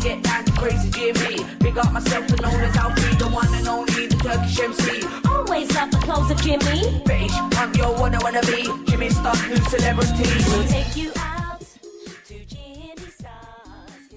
Let's get down to crazy Jimmy. Big up myself, and known as Alfie, the one and only, the Turkish MC. Always love the clothes of Jimmy. British, I'm yo, what I wanna be. Jimmy Star, new celebrity. We'll take you out to Jimmy Stars.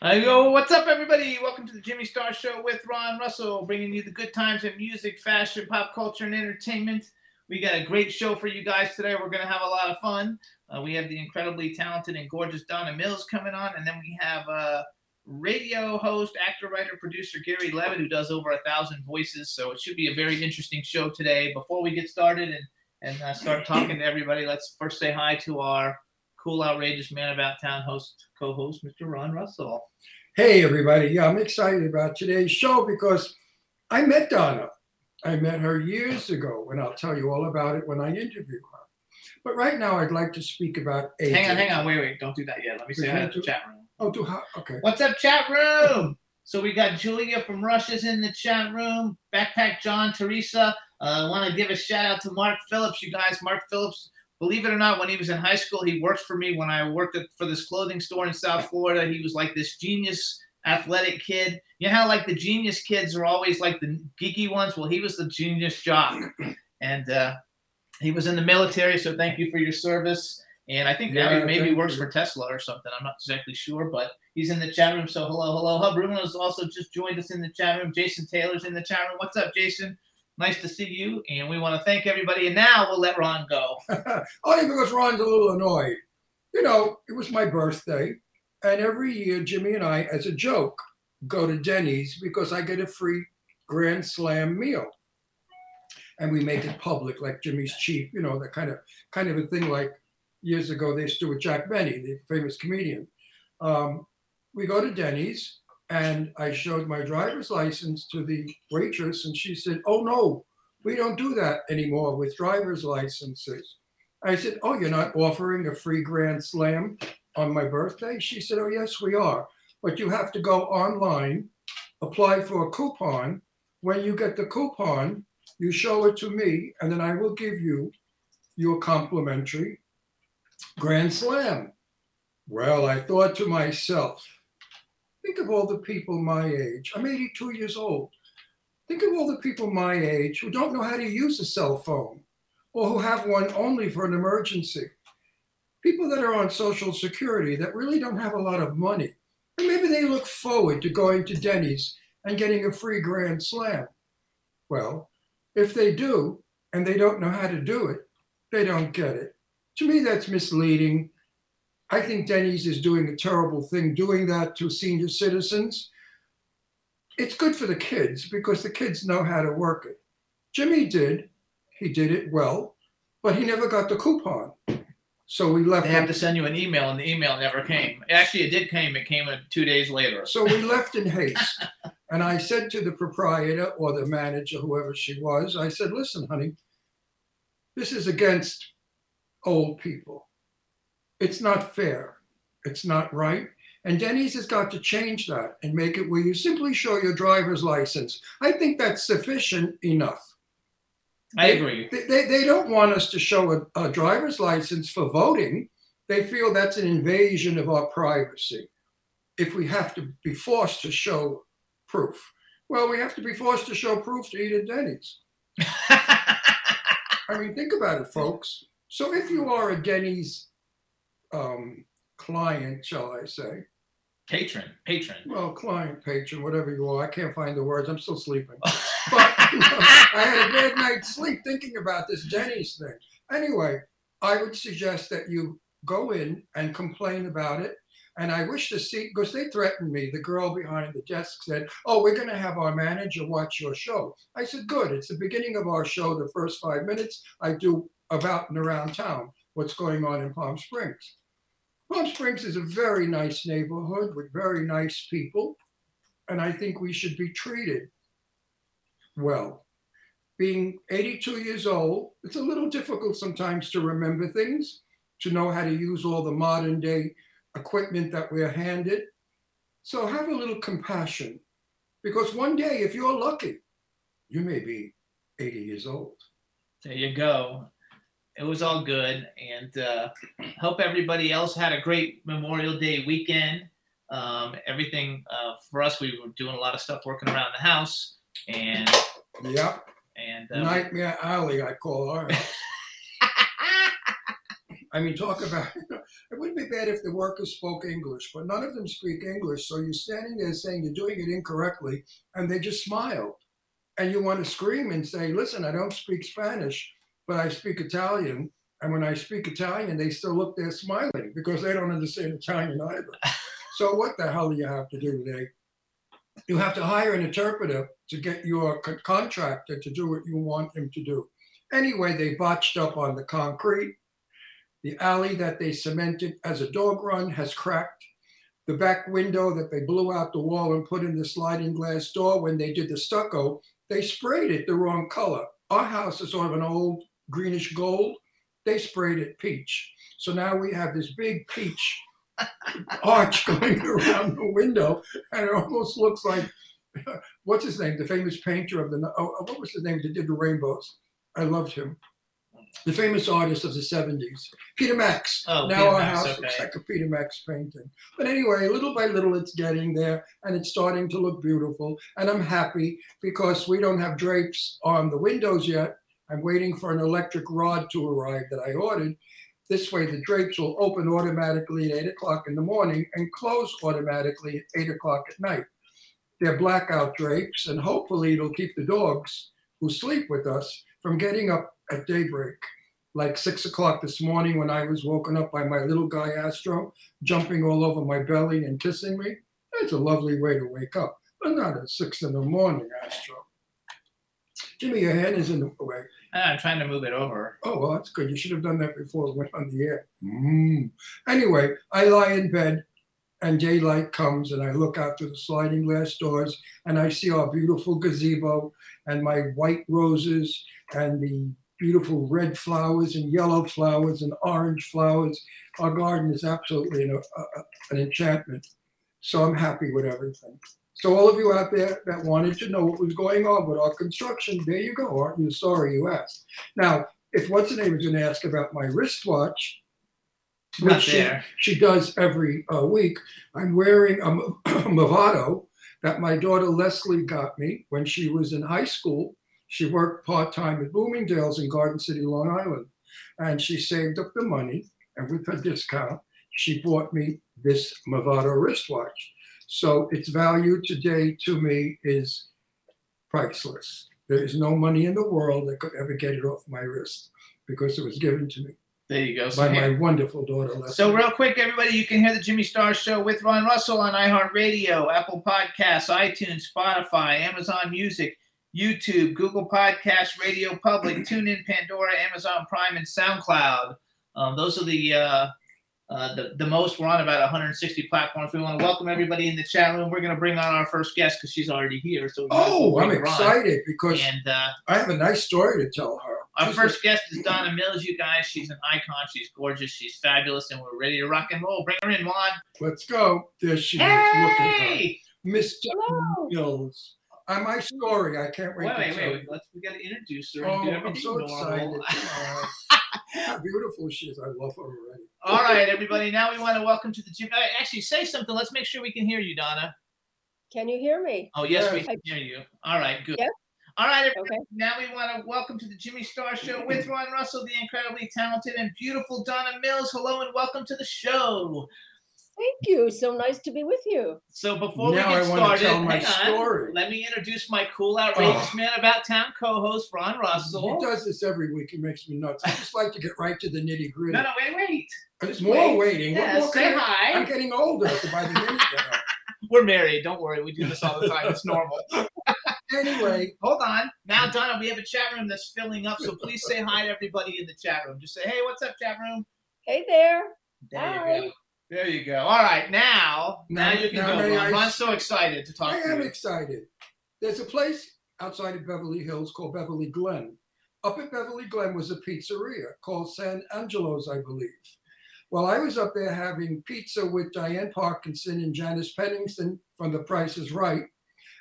Hey, yo, what's up, everybody? Welcome to the Jimmy Star Show with Ron Russell, bringing you the good times in music, fashion, pop culture, and entertainment. We got a great show for you guys today. We're going to have a lot of fun. Uh, we have the incredibly talented and gorgeous Donna Mills coming on, and then we have uh, radio host, actor, writer, producer Gary Leavitt, who does over a thousand voices. So it should be a very interesting show today. Before we get started and and uh, start talking to everybody, let's first say hi to our cool, outrageous man about town host, co-host, Mr. Ron Russell. Hey, everybody. Yeah, I'm excited about today's show because I met Donna. I met her years ago, and I'll tell you all about it when I interview her. But right now, I'd like to speak about. Hang on, hang on, wait, wait, don't do that yet. Let me say hi to the chat room. Oh, do how? Okay. What's up, chat room? So we got Julia from Russia's in the chat room. Backpack John, Teresa. Uh, I want to give a shout out to Mark Phillips, you guys. Mark Phillips, believe it or not, when he was in high school, he worked for me when I worked at, for this clothing store in South Florida. He was like this genius athletic kid. You know how like the genius kids are always like the geeky ones? Well, he was the genius jock. And uh, he was in the military, so thank you for your service. And I think now Yeah, he maybe works you. for Tesla or something. I'm not exactly sure, but he's in the chat room. So hello, hello. Hub Bruno's also just joined us in the chat room. Jason Taylor's in the chat room. What's up, Jason? Nice to see you. And we want to thank everybody. And now we'll let Ron go. Oh, Only because Ron's a little annoyed. You know, it was my birthday, and every year Jimmy and I, as a joke, go to Denny's because I get a free Grand Slam meal. And we make it public, like Jimmy's cheap, you know, that kind of kind of a thing like years ago they used to do with Jack Benny, the famous comedian. Um, we go to Denny's and I showed my driver's license to the waitress, and she said, Oh no, we don't do that anymore with driver's licenses. I said, Oh, you're not offering a free Grand Slam on my birthday? She said, Oh, yes, we are. But you have to go online, apply for a coupon. When you get the coupon, you show it to me, and then I will give you your complimentary Grand Slam. Well, I thought to myself, think of all the people my age. I'm 82 years old. Think of all the people my age who don't know how to use a cell phone or who have one only for an emergency. People that are on Social Security that really don't have a lot of money. And maybe they look forward to going to Denny's and getting a free Grand Slam. Well, if they do and they don't know how to do it, they don't get it. To me, that's misleading. I think Denny's is doing a terrible thing doing that to senior citizens. It's good for the kids because the kids know how to work it. Jimmy did. He did it well, but he never got the coupon. So we left They have him- to send you an email, and the email never came. Actually, it did came. It came two days later. So we left in haste. And I said to the proprietor or the manager, whoever she was, I said, listen, honey, this is against old people. It's not fair. It's not right. And Denny's has got to change that and make it where you simply show your driver's license. I think that's sufficient enough. I agree. They, they, they don't want us to show a, a driver's license for voting. They feel that's an invasion of our privacy. If we have to be forced to show proof, well, we have to be forced to show proof to eat at Denny's. I mean, think about it, folks. So if you are a Denny's um, client, shall I say, patron, patron. well, client, patron, whatever you are, I can't find the words. I'm still sleeping. But you know, I had a bad night's sleep thinking about this Denny's thing. Anyway, I would suggest that you go in and complain about it. And I wish to see, because they threatened me. The girl behind the desk said, Oh, we're going to have our manager watch your show. I said, Good. It's the beginning of our show. The first five minutes, I do about and around town what's going on in Palm Springs. Palm Springs is a very nice neighborhood with very nice people. And I think we should be treated well. Being 82 years old, it's a little difficult sometimes to remember things, to know how to use all the modern day equipment that we're handed. So have a little compassion because one day, if you're lucky, you may be 80 years old. There you go. It was all good, and uh, hope everybody else had a great Memorial Day weekend. Um, everything uh, for us, we were doing a lot of stuff working around the house, and yeah, and uh, Nightmare Alley, I call her. I mean, talk about it wouldn't be bad if the workers spoke English, but none of them speak English. So you're standing there saying you're doing it incorrectly, and they just smile. And you want to scream and say, Listen, I don't speak Spanish, but I speak Italian. And when I speak Italian, they still look there smiling because they don't understand Italian either. so what the hell do you have to do today? You have to hire an interpreter to get your co- contractor to do what you want him to do. Anyway, they botched up on the concrete. The alley that they cemented as a dog run has cracked. The back window that they blew out the wall and put in the sliding glass door when they did the stucco, they sprayed it the wrong color. Our house is sort of an old greenish gold. They sprayed it peach. So now we have this big peach arch going around the window, and it almost looks like what's his name, the famous painter of the oh, what was his name that did the rainbows? I loved him. The famous artist of the 70s, Peter Max. Oh, now Peter our Max, house okay. looks like a Peter Max painting. But anyway, little by little, it's getting there and it's starting to look beautiful. And I'm happy because we don't have drapes on the windows yet. I'm waiting for an electric rod to arrive that I ordered. This way, the drapes will open automatically at 8 o'clock in the morning and close automatically at 8 o'clock at night. They're blackout drapes, and hopefully, it'll keep the dogs who sleep with us from getting up at daybreak. Like 6 o'clock this morning, when I was woken up by my little guy Astro jumping all over my belly and kissing me. It's a lovely way to wake up, but not at 6 in the morning, Astro. Jimmy, your hand is in the way. Ah, I'm trying to move it over. Oh, well, that's good. You should have done that before it went on the air. Mm. Anyway, I lie in bed and daylight comes and I look out through the sliding glass doors and I see our beautiful gazebo and my white roses and the beautiful red flowers and yellow flowers and orange flowers. Our garden is absolutely an, a, a- an enchantment. So I'm happy with everything. So all of you out there that wanted to know what was going on with our construction, there you go. Aren't you sorry you asked? Now, if what's her name is going to ask about my wristwatch, which she, she does every uh, week, I'm wearing a Movado that my daughter Leslie got me when she was in high school. She worked part time at Bloomingdale's in Garden City, Long Island, and she saved up the money. And with her discount, she bought me this Movado wristwatch. So its value today to me is priceless. There is no money in the world that could ever get it off my wrist because it was given to me There you go. So, by here- my wonderful daughter Leslie. so real quick, everybody, you can hear the Jimmy Star Show with Ron Russell on iHeartRadio, Apple Podcasts, iTunes, Spotify, Amazon Music, YouTube, Google Podcast, Radio Public, TuneIn, Pandora, Amazon Prime, and SoundCloud. Um, those are the uh, uh, the, the most. We're on about 160 platforms. We want to welcome everybody in the chat room. We're going to bring on our first guest because she's already here. So we might as well oh, I'm bring on. excited because And uh, I have a nice story to tell her. our She's first guest is Donna Mills, you guys. She's an icon. She's gorgeous. She's fabulous, and we're ready to rock and roll. Bring her in, Juan. Let's go. There she is. Look at her. Hey! Miss Donna Mills. Uh, my story. I can't wait, Wait, to wait, tell wait. you. wait. Let's we got to introduce her. Oh, I'm so normal. excited. Oh, how beautiful she is. I love her already. All right, everybody. Now we want to welcome to the gym. uh, Actually, say something. Let's make sure we can hear you, Donna. Can you hear me? Oh, yes, we can hear you. All right, good. Yes. All right, everybody. Okay. Now we want to welcome to the Jimmy Star Show with Ron Russell, the incredibly talented and beautiful Donna Mills. Hello and welcome to the show. Thank you. So nice to be with you. So before Now we I get wanna started, tell my hang on. story. Let me introduce my cool, outrageous Oh. man about town co-host Ron Russell. He does this every week. It makes me nuts. I just like to get right to the nitty gritty. No, no, wait, wait. There's more wait. waiting. What Yeah, more say can hi. I'm getting older by the minute. We're married. Don't worry. We do this all the time. It's normal. Anyway, Hold on. Now, Donna, we have a chat room that's filling up, so please say hi to everybody in the chat room. Just say, hey, what's up, chat room? Hey there. There Hi. you go. There you go. All right, now, now, Now- you can now go. Ron. I- so excited to talk I to am you. excited. There's a place outside of Beverly Hills called Beverly Glen. Up at Beverly Glen was a pizzeria called San Angelo's, I believe. Well, I was up there having pizza with Diane Parkinson and Janice Pennington from The Price is Right.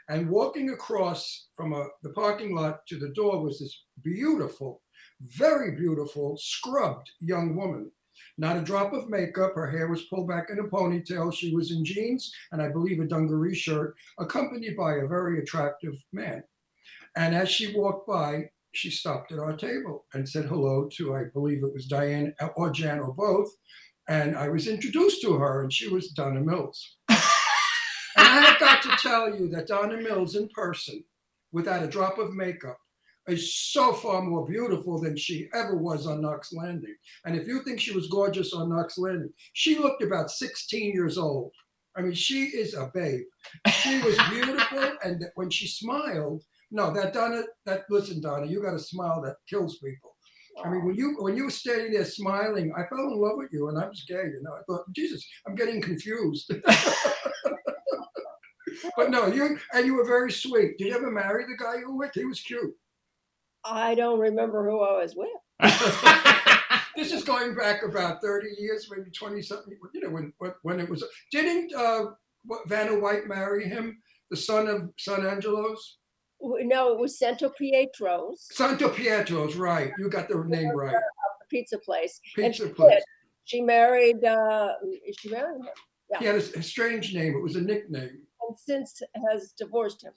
And walking across from a, the parking lot to the door was this beautiful, very beautiful, scrubbed young woman. Not a drop of makeup. Her hair was pulled back in a ponytail. She was in jeans and I believe a dungaree shirt, accompanied by a very attractive man. And as she walked by, she stopped at our table and said hello to, I believe it was Diane or Jan or both. And I was introduced to her, and she was Donna Mills. and I have got to tell you that Donna Mills in person, without a drop of makeup, is so far more beautiful than she ever was on Knots Landing. And if you think she was gorgeous on Knots Landing, she looked about 16 years old. I mean, she is a babe. She was beautiful, and when she smiled, no, that Donna, that listen, Donna, you got a smile that kills people. I mean, when you when you were standing there smiling, I fell in love with you, and I was gay. You know, I thought, Jesus, I'm getting confused. but no, you and you were very sweet. Did you ever marry the guy you were with? He was cute. I don't remember who I was with. This is going back about 30 years, maybe 20 something. You know, when when, when it was. Didn't uh, Vanna White marry him, the son of San Angelo's? No, it was Santo Pietro's Santo Pietro's, right? You got the name right. pizza place. And Pizza she place. did. She married. Uh, she married him, He had a, a strange name. It was a nickname. and since has divorced him.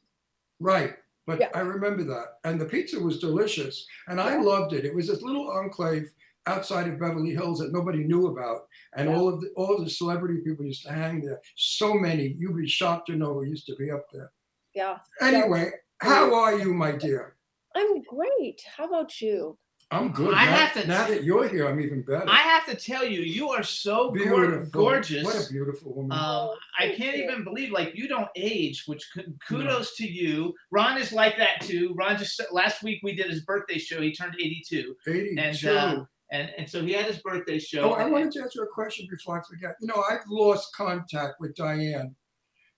Right. But Yeah. I remember that. And the pizza was delicious. And I loved it. It was this little enclave outside of Beverly Hills that nobody knew about. And Yeah. all of the all of the celebrity people used to hang there. So many. You'd be shocked to know who used to be up there. Yeah, Anyway, how are you, my dear? I'm great. How about you? I'm good. I now, have to now t- that you're here, I'm even better. I have to tell you, you are so beautiful. gorgeous. What a beautiful woman. Um, I can't even believe like you don't age, which ku- kudos to you. Ron is like that too. Ron just last week we did his birthday show. He turned 82, 82. and uh, and and so he had his birthday show. Oh, I wanted to ask you a question before I forget. You know, I've lost contact with Diane.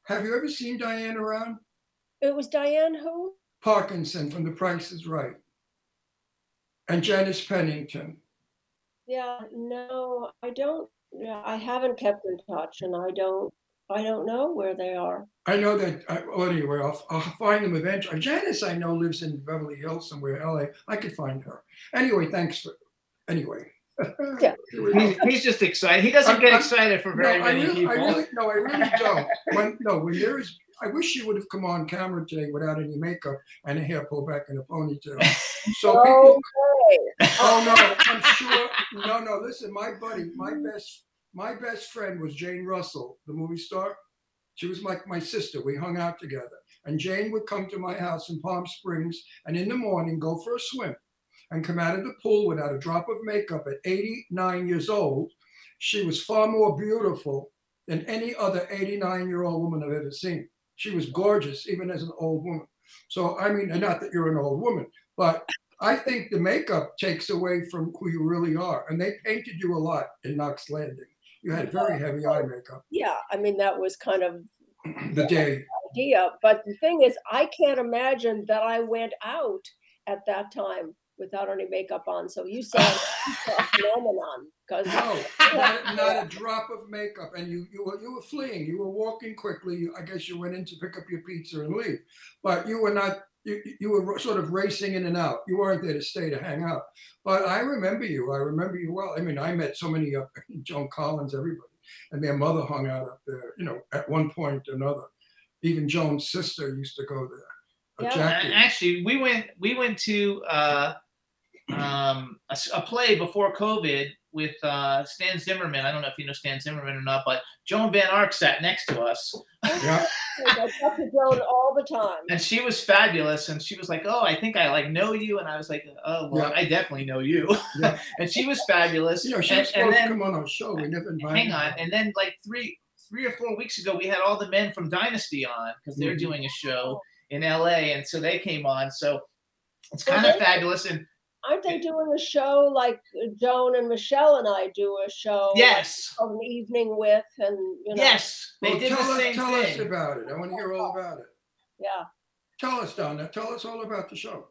Have you ever seen Diane around? It was Diane who? Parkinson from The Price is Right. And Janice Pennington. Yeah, no, I don't. Yeah, I haven't kept in touch, and I don't. I don't know where they are. I know that, I, well, anyway, I'll, I'll find them eventually. Janice, I know, lives in Beverly Hills somewhere, LA. I could find her. Anyway, thanks for, anyway. Yeah. He's, he's just excited. He doesn't I'm- get I'm- excited for No, very I many really, people. I really, no, I really don't. When, no, when there is, I wish you would have come on camera today without any makeup and her hair pulled back in a ponytail. So people, Okay. Oh no, I'm sure. No, no. Listen, my buddy, my best, my best friend was Jane Russell, the movie star. She was like my sister. We hung out together, and Jane would come to my house in Palm Springs, and in the morning go for a swim, and come out of the pool without a drop of makeup. At 89 years old, she was far more beautiful than any other 89 year old woman I've ever seen. She was gorgeous, even as an old woman. So I mean, not that you're an old woman, but I think the makeup takes away from who you really are. And they painted you a lot in Knots Landing. You had very heavy eye makeup Yeah, I mean that was kind of the day. idea. But the thing is, I can't imagine that I went out at that time without any makeup on. So you saw a phenomenon because No, not, not a drop of makeup. And you, you were you were fleeing. You were walking quickly. You- I guess you went in to pick up your pizza and leave. But you were not. You, you were sort of racing in and out. You weren't there to stay to hang out. But I remember you. I remember you well. I mean, I met so many uh, Joan Collins, everybody, and their mother hung out up there. You know, at one point or another. Even Joan's sister used to go there. Yeah. Uh, Jackie. Actually, we went we went to uh, um, a, s- a play before COVID with uh, Stan Zimmerman. I don't know if you know Stan Zimmerman or not, but Joan Van Ark sat next to us, Yeah. I talk to Joan all the time. and she was fabulous. And she was like, "Oh, I think I like know you," and I was like, "Oh, well, Yeah. I definitely know you." Yeah. and she was fabulous. You know, she and, was and supposed then, to come on our show. We never invited hang on, her. and then like three three or four weeks ago, we had all the men from Dynasty on because they're Mhm. doing a show in LA, and so they came on. So it's Well, kind of fabulous. And Aren't they doing a show like Joan and Michelle and I do a show? like, yes, of an evening with, and you know, yes, they Well, did tell the us, same tell us about it. I want to hear all about it. yeah. Tell us, Donna. Tell us all about the show.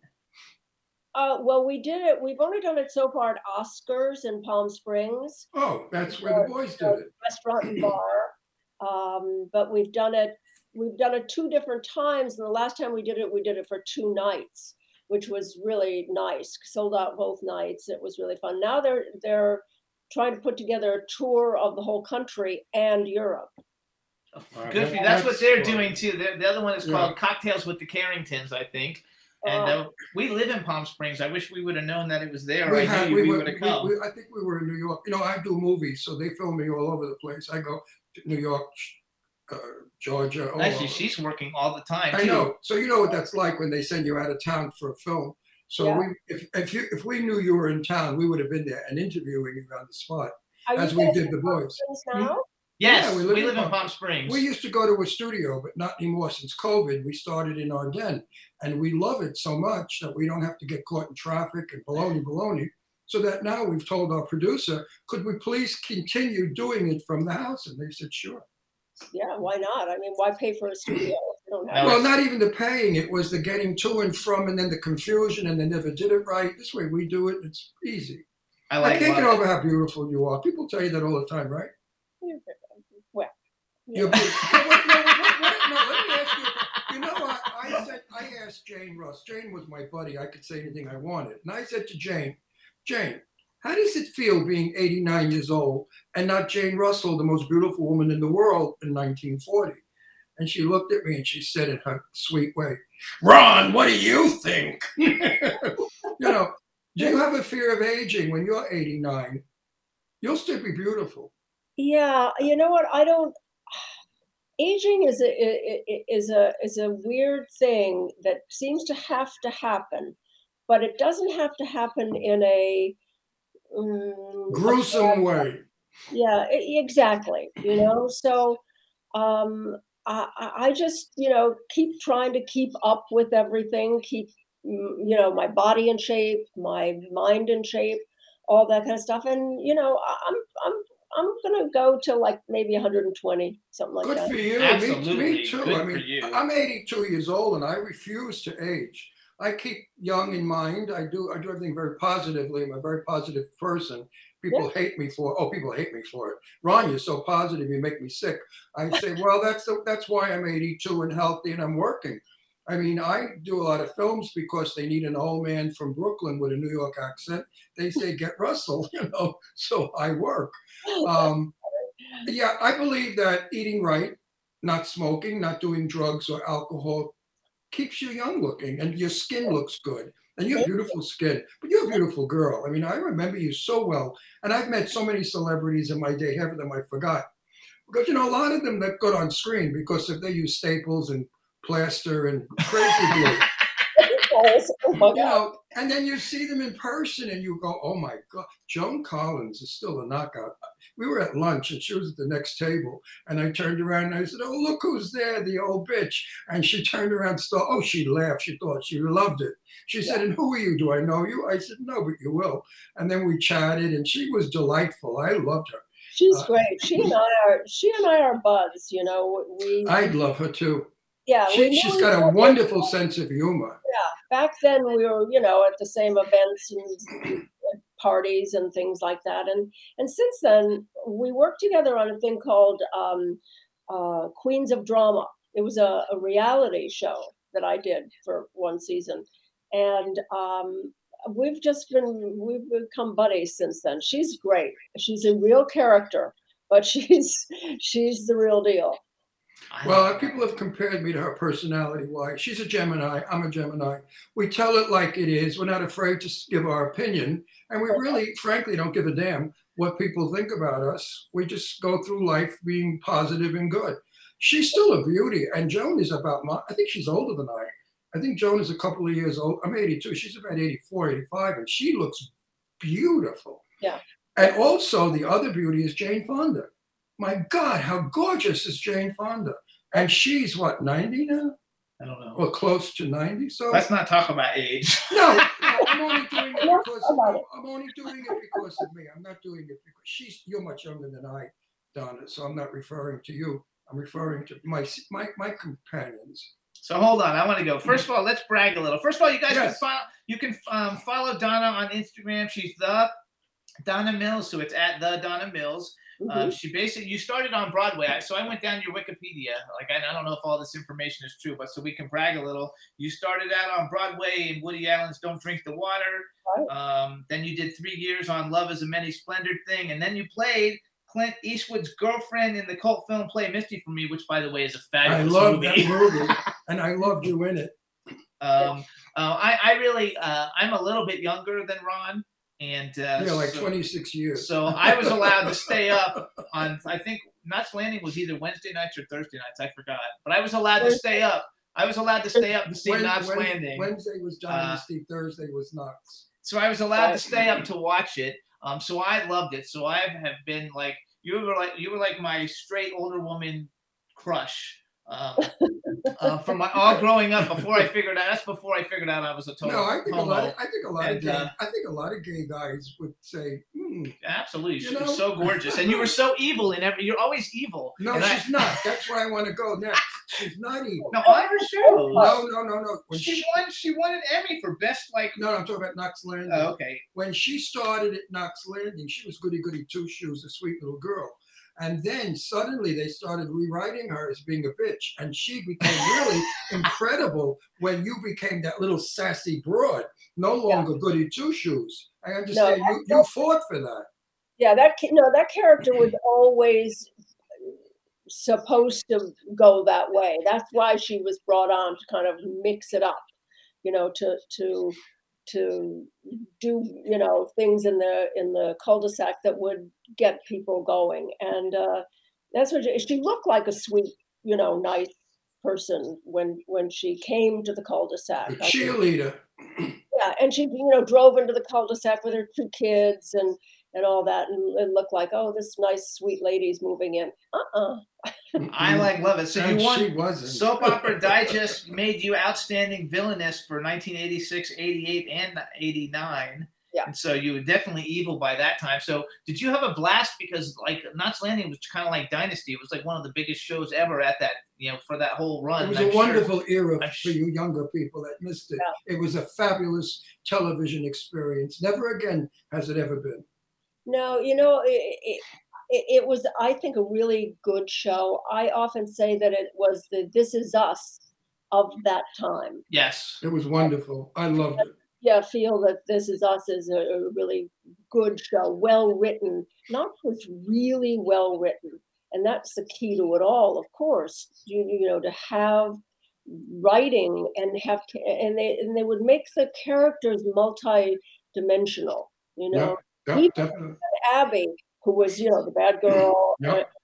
Uh, well, we did it. We've only done it so far at Oscars in Palm Springs, Oh, that's where the boys did it. restaurant and bar. Um, but we've done it. We've done it two different times, and the last time we did it, we did it for two nights, which was really nice. Sold out both nights. It was really fun. Now they're they're trying to put together a tour of the whole country and Europe. Alright, Good for you. that- That's what they're fun. doing too. The, the other one is Yeah. called Cocktails with the Carringtons, I think. And Uh, uh, we live in Palm Springs. I wish we would have known that it was there. We I had, knew we we were, would have we- come. we- I think we were in New York. You know, I do movies, so they film me all over the place. I go to New York, uh, Georgia. all Actually, over. she's working all the time too. I know. So you know what that's like when they send you out of town for a film. So Yeah. we, if if you if we knew you were in town, we would have been there and interviewing you on the spot, Are as we did the Palm boys. Now? Yes, Yeah, we we live, live in in Palm- Palm Springs. We used to go to a studio, but not anymore since COVID. We started in Ardennes, and we love it so much that we don't have to get caught in traffic and baloney baloney. So that now we've told our producer, could we please continue doing it from the house? And they said, sure. Yeah, why not? I mean, why pay for a studio if you don't have? was- Well, not even the paying; it was the getting to and from, and then the confusion, and they never did it right. This way, we do it; it's easy. I like I can't get love over how beautiful you are. People tell you that all the time, right? Well, You're beautiful. No, wait, no, wait, wait, no, let me ask you. You know what? I said I asked Jane Russ. Jane was my buddy. I could say anything I wanted, and I said to Jane, Jane, how does it feel being 89 years old and not Jane Russell, the most beautiful woman in the world in 1940? And she looked at me and she said in her sweet way, Ron, what do you think? you know, do you have a fear of aging when you're 89? You'll still be beautiful. Yeah, you know what? I don't. Aging is a is a is a weird thing that seems to have to happen, but it doesn't have to happen in a mm, Gruesome way. Yeah, exactly. You know, so um, I, I I just you know keep trying to keep up with everything, keep you know my body in shape, my mind in shape, all that kind of stuff, and you know I- I'm I'm I'm gonna go to like maybe 120, something like Good that. for you. Me, Absolutely. me too. Good I for mean, you. I'm 82 years old and I refuse to age. I keep young in mind. I do. I do everything very positively. I'm a very positive person. People hate me for. Oh, people hate me for it. Ron, you're so positive. You make me sick. I say, well, that's the, that's why I'm 82 and healthy and I'm working. I mean, I do a lot of films because they need an old man from Brooklyn with a New York accent. They say, get Russell, you know. So I work. Um, yeah, I believe that eating right, not smoking, not doing drugs or alcohol keeps you young looking and your skin looks good. And you have beautiful skin, but you're a beautiful girl. I mean, I remember you so well. And I've met so many celebrities in my day, half of them I forgot. Because, you know, a lot of them look good on screen because if they use staples and plaster and crazy glue, you know, and then you see them in person and you go, oh my God, Joan Collins is still a knockout. We were at lunch and she was at the next table. And I turned around and I said, oh, look who's there, the old bitch. And she turned around and thought, oh, she laughed. She thought she loved it. She said, and who are you? Do I know you? I said, no, but you will. And then we chatted and she was delightful. I loved her. She's uh, great. She and I are she and I are buds. You know, we I'd love her too. yeah. She, each got a wonderful sense of humor. Yeah, back then we were you know at the same events and parties and things like that and and since then we worked together on a thing called um, uh, queens of drama it was a, a reality show that i did for one season and um, we've just been we've become buddies since then she's great she's a real character but she's she's the real deal Well, people have compared me to her personality Why? She's a Gemini. I'm a Gemini. We tell it like it is. We're not afraid to give our opinion. And we really, frankly, don't give a damn. what people think about us. We just go through life being positive and good. She's still a beauty, and Joan is about my. I think she's older than I. I think Joan is a couple of years old. I'm 82. She's about 84, 85, and she looks beautiful. Yeah. And also, the other beauty is Jane Fonda. My God, how gorgeous is Jane Fonda? And she's what, 90 now? I don't know. Or close to 90? So Let's not talk about age. no, no, I'm only doing it because about. I'm only doing it because of me. I'm not doing it because she's you're much younger than I, Donna. So I'm not referring to you. I'm referring to my my my companions. So hold on, I want to go. First of all, let's brag a little. First of all, you guys can follow. You can um, follow Donna on Instagram. She's the Donna Mills, so it's at the Donna Mills. Um, she basically you started on Broadway, so I went down your Wikipedia. Like I, I don't know if all this information is true, but so we can brag a little. You started out on Broadway in Woody Allen's "Don't Drink the Water." Um, then you did three years on "Love Is a Many Splendid Thing," and then you played Clint Eastwood's girlfriend in the cult film "Play Misty for Me," which, by the way, is a fabulous love movie. that movie, and I loved you in it. Um, uh, I, I really, uh, I'm a little bit younger than Ron, and uh, Yeah, like so, 26 years. so I was allowed to stay up on. I think Knots Landing was either Wednesday nights or Thursday nights. I forgot, but I was allowed to stay up. I was allowed to stay up to see Wen- Knots Wen- Landing. Wednesday was Uh, Dynasty. Thursday was Knots. so I was allowed to stay up to watch it. Um, so I loved it. So I have been like you were like you were like my straight older woman crush. Um, uh, from my all growing up before I figured out that's before I figured out I was a total No, I think a lot. Of, I think a lot of gay. uh, I think a lot of gay guys would say, hmm, Absolutely, You she was so gorgeous, and you were so evil in every. You're always evil. "No, And I- she's not." That's where I want to go next. She's not evil. No, on her shows, No, no, no, no. When she she, won. She won an Emmy for best like. no, I'm talking about Knots Landing. Oh, okay. when she started at Knots Landing, she was goody goody two shoes, a sweet little girl. And then suddenly they started rewriting her as being a bitch. And she became really incredible when you became that little sassy broad, no longer goody two shoes. I understand you, you fought for that. yeah that no that character was always supposed to go that way that's why she was brought on to kind of mix it up you know to to to do you know things in the in the cul-de-sac that would get people going and uh that's what she, she looked like a sweet you know nice person when when she came to the cul-de-sac The cheerleader. yeah, and she, you know, drove into the cul-de-sac with her two kids and and all that, and it looked like, oh, this nice, sweet lady's moving in. Uh-uh. I like love it. So And you won. she wasn't. Soap Opera Digest made you outstanding villainess for 1986, 88, and 89. Yeah. And so you were definitely evil by that time. So did you have a blast? Because like Knots Landing was kind of like Dynasty. It was like one of the biggest shows ever at that, you know, for that whole run. It was I'm a sure- wonderful era I'm for su- you younger people that missed it. It was a fabulous television experience. Never again has it ever been. No, you know, it, it, it it was, I think, a really good show. I often say that it was the This Is Us of that time. Yes. It was wonderful. I loved it. Yeah, feel that This Is Us is a, a really good show, well written. Not just really well written, and that's the key to it all. Of course, you you know to have writing and have and they and they would make the characters multi-dimensional. You know, Abby, who was, you know, the bad girl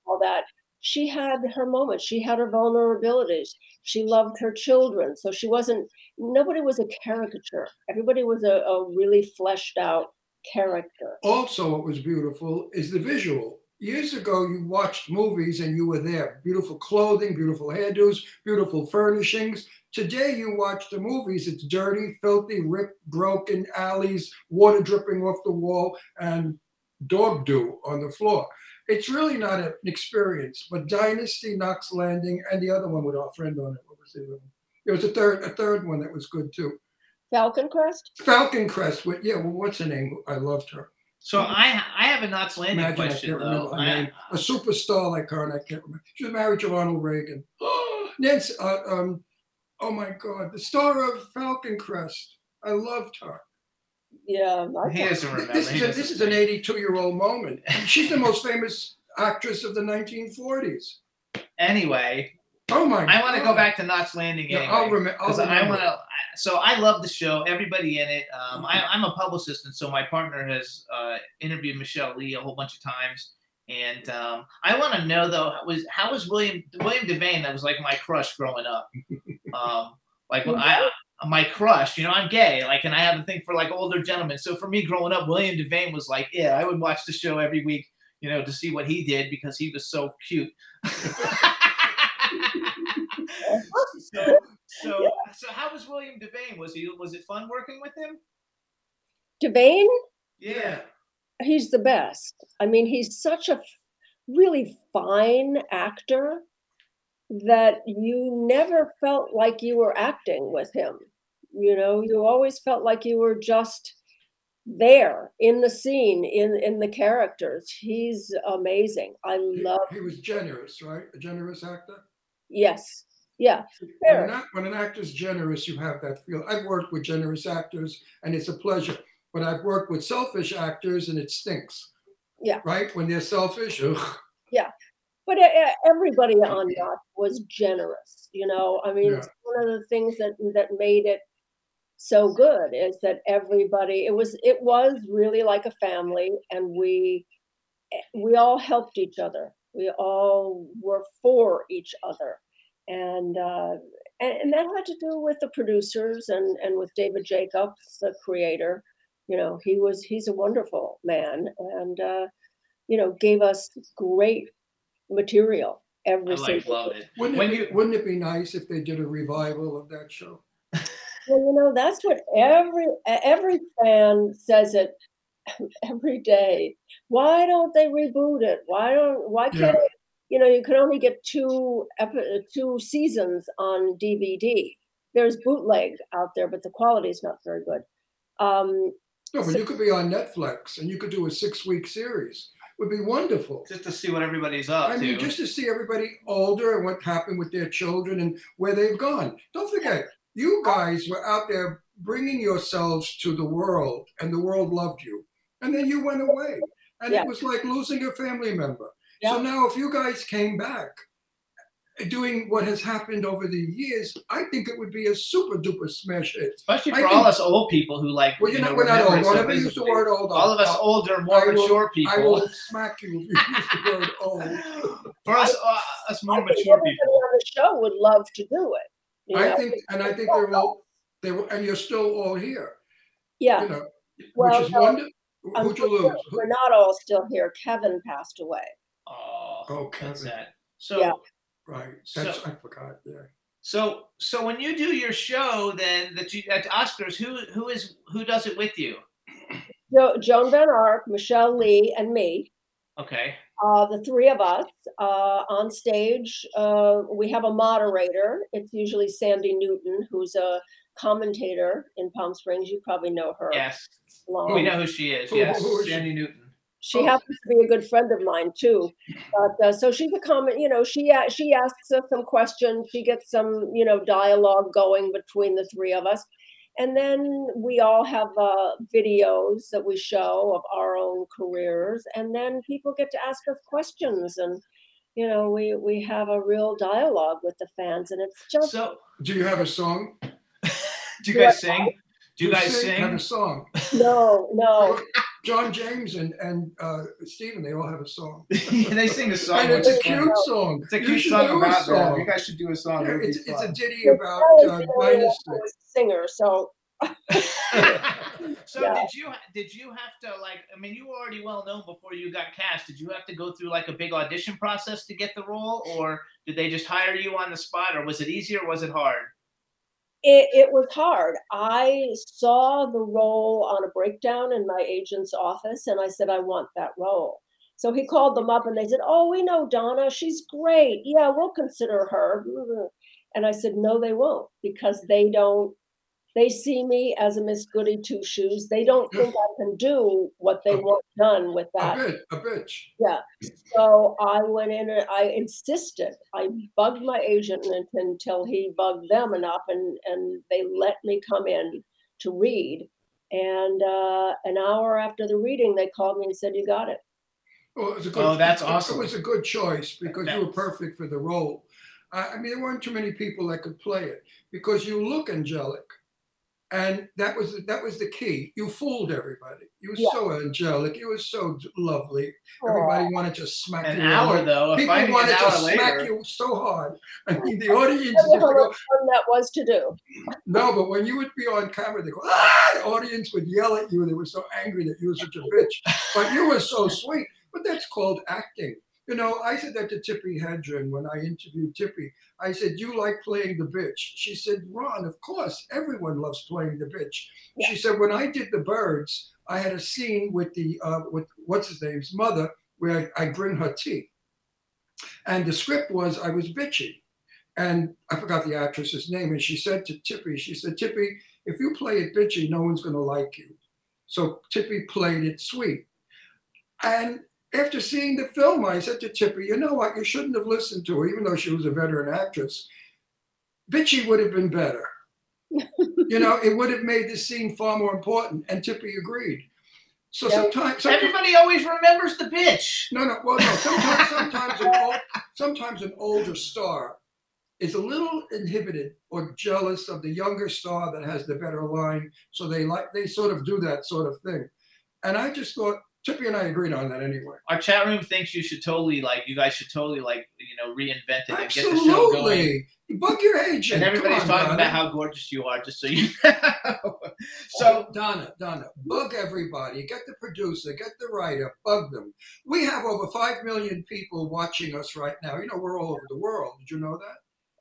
all that, she had her moments. She had her vulnerabilities. She loved her children. So she wasn't, nobody was a caricature. Everybody was a, a really fleshed out character. Also, what was beautiful is the visual. Years ago, you watched movies and you were there. Beautiful clothing, beautiful hairdos, beautiful furnishings. Today, you watch the movies, it's dirty, filthy, ripped, broken alleys, water dripping off the wall, and dog dew on the floor. It's really not an experience. But Dynasty, Knots Landing, and the other one with our friend on it. What was the other one? There was a third, a third one that was good too. Falcon Crest? Falcon Crest with yeah, well, what's her name? I loved her. So I I have a Knots Landing Imagine I question can't though. remember her I- name. A superstar like her, and I can't remember. She was married to Ronald Reagan. Oh, Nancy, uh, um, oh my God, the star of Falcon Crest. I loved her. Yeah. I he doesn't remember. This He is, doesn't this is an 82 year old moment. She's the most famous actress of the 1940s. Anyway, Oh my I want to go back to Knots Landing Yeah, anyway. I'll, rem- I'll Because I remember. want to. so I love the show. Everybody in it. Um, I, I'm a publicist, and so my partner has uh, interviewed Michelle Lee a whole bunch of times. And um, I want to know though, was how was William William Devane? That was like my crush growing up. Um, like I my crush, you know, I'm gay, like, and I have a thing for like older gentlemen. So for me growing up, William Devane was like, yeah, I would watch the show every week, you know, to see what he did because he was so cute. so, so, so how was William Devane? Was he was it fun working with him? Devane, Yeah. he's the best. I mean, he's such a really fine actor that you never felt like you were acting with him. You know, you always felt like you were just there in the scene, in in the characters. He's amazing. I He- love. He was generous, right? A generous actor. Yes, yeah, When an, when an actor's generous, you have that feel. I've worked with generous actors, and it's a pleasure. But I've worked with selfish actors, and it stinks. Yeah. Right when they're selfish. Ugh. But e- e- everybody on that was generous you know? I mean Yeah. it's one of the things that that made it so good is that everybody it was it was really like a family and we eh, we all helped each other. We all were for each other. And uh and, and that had to do with the producers and and with david jacobs the creator. You know he was he's a wonderful man and uh you know gave us great material I every like single love week. it. Wouldn't When it, be, you wouldn't it be nice if they did a revival of that show? Well, you know, that's what every every fan says it every day. Why don't they reboot it? Why don't why can't it, you know, you can only get two epi- two seasons on DVD. There's bootleg out there, but the quality is not very good. Um, No, but So- you could be on Netflix and you could do a six-week series. Would be wonderful. just to see what everybody's up I to. mean, just to see everybody older and what happened with their children and where they've gone. Don't forget, you guys were out there bringing yourselves to the world, and the world loved you. And then you went away, and Yeah. it was like losing a family member. Yeah. So now, if you guys came back, doing what has happened over the years, I think it would be a super duper smash hit. Especially I for all think- us old people who like. Well, you you're know, we're not old. so Whenever you use the word old, All of us I'll- older, more I will- mature people. I will smack you if you use the word old. For us, uh, us more I mature everybody people. on the show would love to do it. you I know? think, and I think they're all, they were, and you're still all here. Yeah, You know, Well, which is no, wonderful. Who'd you lose? we're not all still here. Kevin passed away. Oh, Oh, that's Kevin. sad. So, Yeah. Right. That's So- I forgot. Yeah. so, so when you do your show, then that you at Oscars, who who is who does it with you? Jo- Joan Van Ark, Michelle Lee, and me. Okay. uh, the three of us uh, on stage. Uh, we have a moderator. It's usually Sandy Newton, who's a commentator in Palm Springs. You probably know her. Yes. Long. We know who she is. Who- Yes, who is she? Sandy Newton. She Oh. happens to be a good friend of mine too. But uh, so she's a common, You know, she a- she asks us some questions. She gets some you know dialogue going between the three of us. And then we all have uh, videos that we show of our own careers, and then people get to ask us questions, and you know, we we have a real dialogue with the fans, and it's just So, Do you have a song? do you Do guys I- sing? Do you guys Have a song. no, no. John James and and uh, Stephen, they all have a song. they sing a song. and it's a which fun. cute song. It's a You cute song do a about that. song. You guys should do a song. Yeah, It would be it's, it's a fun. ditty about uh, been a dynasty. singer, so so Yeah. did you did you have to like I mean you were already well known before you got cast. Did you have to go through like a big audition process to get the role or did they just hire you on the spot or was it easy or was it hard? It, it was hard. I saw the role on a breakdown in my agent's office and I said, I want that role. So he called them up and they said, Oh, we know Donna. She's great. Yeah, we'll consider her. And I said, No, they won't because they don't, they see me as a Miss Goody Two Shoes. They don't think I can do what they want done with A that. bit, a bitch. Yeah. So I went in and I insisted. I bugged my agent until he bugged them enough, and and they let me come in to read. And uh, an hour after the reading, they called me and said, "You got it." Well, it was a good, Oh, that's it- awesome. It was a good choice because you were perfect for the role. I, I mean, there weren't too many people that could play it because you look angelic. And that was that was the key. You fooled everybody. You were Yeah. so angelic. You were so lovely. Aw. Everybody wanted to smack An you. in the hour head. though, People finding an wanted to hour smack later. you so hard. I mean, the audience Tell you used to how go, fun that was to do. no, but when you would be on camera, they go, ah! The audience would yell at you. They were so angry that you were such a bitch. But you were so sweet. But that's called acting. You know, I said that to Tippi Hedren when I interviewed Tippi. I said, You like playing the bitch? She said, Ron, of course, everyone loves playing the bitch. She said, When I did the birds, I had a scene with the uh, with what's his name's mother where I, I bring her tea. And the script was I was bitchy. And I forgot the actress's name. And she said to Tippi, she said, Tippi, if you play it bitchy, no one's gonna like you. So Tippi played it sweet. And after seeing the film, I said to Tippi, you know what? You shouldn't have listened to her, even though she was a veteran actress. Bitchy would have been better. you know, it would have made the scene far more important. And Tippi agreed. So Yeah. sometimes, sometimes Everybody always remembers the bitch. no, no, well, no. Sometimes, sometimes, an old, sometimes an older star is a little inhibited or jealous of the younger star that has the better line. So they like they sort of do that sort of thing. And I just thought Tippi and I agreed on that anyway. Our chat room thinks you should totally like you guys should totally like you know reinvent it and get the show going. Absolutely. Bug your agent. And everybody's on, talking Donna. about how gorgeous you are, just so you know. so oh, Donna, Donna, bug everybody. Get the producer, get the writer, bug them. We have over five million people watching us right now. You know, we're all over the world. Did you know that?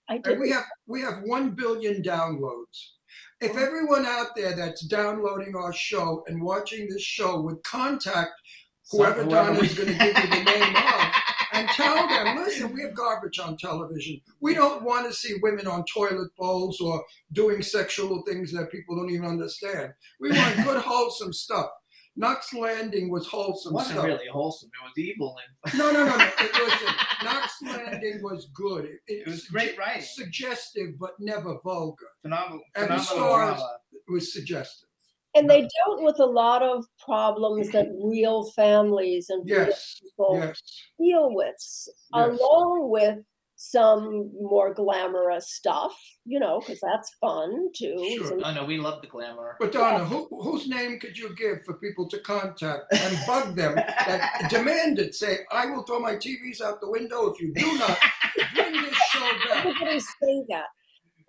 I And did. we have we have one billion downloads. If everyone out there that's downloading our show and watching this show would contact whoever Donna is going to give you the name of and tell them, listen, we have garbage on television. We don't want to see women on toilet bowls or doing sexual things that people don't even understand. We want good, wholesome stuff. Knots Landing was wholesome. It wasn't stuff. really wholesome. It was evil and No, no, no, no. It listen, Knots Landing was good. It, it was great writing. Suggestive, but never vulgar. Phenomenal, And the phenomenal stars- was suggestive. And they dealt with a lot of problems that real families and real Yes, people yes. deal with, s- along with some more glamorous stuff, you know, because that's fun too. Sure. Some- Oh no, we love the glamour. But Donna, who, whose name could you give for people to contact and bug them? That demand it. Say, I will throw my TVs out the window if you do not bring this show back. Everybody say that.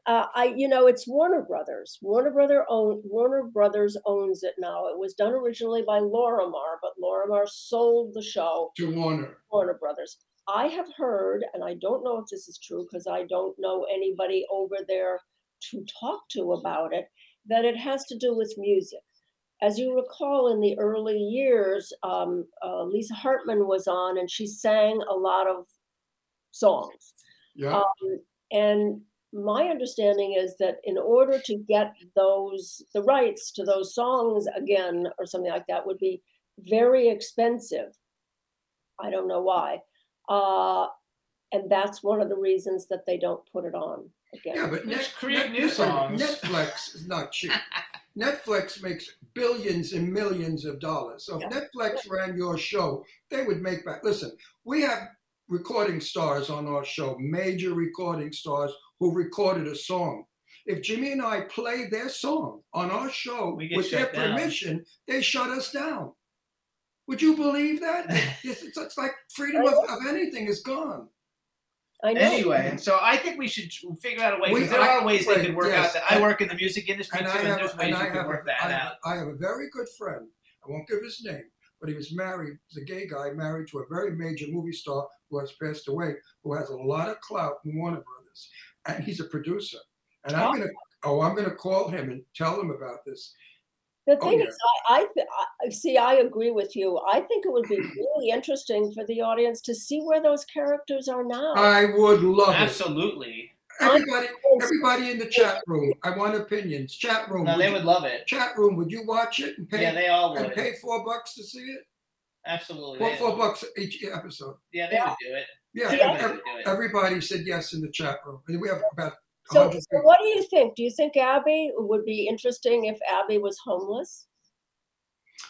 Uh, I, you know, it's Warner Brothers. Warner Brother own Warner Brothers owns it now. It was done originally by Lorimar, but Lorimar sold the show To Warner. Warner Brothers. I have heard, and I don't know if this is true because I don't know anybody over there to talk to about it, that it has to do with music. As you recall, in the early years, um, uh, Lisa Hartman was on and she sang a lot of songs. Yeah. Um, and my understanding is that in order to get those the rights to those songs again or something like that would be very expensive. I don't know why. Uh, and that's one of the reasons that they don't put it on again. Yeah, but Let's Net- create new songs. Netflix is not cheap. Netflix makes billions and millions of dollars. So if Yeah. Netflix ran your show, they would make back. Listen, we have recording stars on our show, major recording stars who recorded a song. If Jimmy and I play their song on our show We with their down. permission, they shut us down. Would you believe that? it's, it's, it's like freedom of, of anything is gone. I know. Anyway, so I think we should figure out a way We- because there I- are ways they could work yes, out that. I and- work in the music industry And too, I and have, there's ways and you I can work a, that I, have, out. I have a very good friend. I won't give his name, but he was married. He's a gay guy married to a very major movie star who has passed away, who has a lot of clout in Warner Brothers, and he's a producer. And I'm Oh. gonna, oh, I'm gonna call him and tell him about this. The Oh, thing yeah. is, I, I, I see. I agree with you. I think it would be really interesting for the audience to see where those characters are now. I would love it. Absolutely. Everybody, everybody in the chat room. I want opinions. Chat room. No, would they you- would love it. Chat room. Would you watch it and pay Yeah, they all and would. pay four bucks to see it? Absolutely. Four, four bucks each episode. Yeah, they Yeah. would do it. Yeah, Everybody ev- would do it. everybody said yes in the chat room. And we have about so, so what do you think? Do you think Abby would be interesting if Abby was homeless?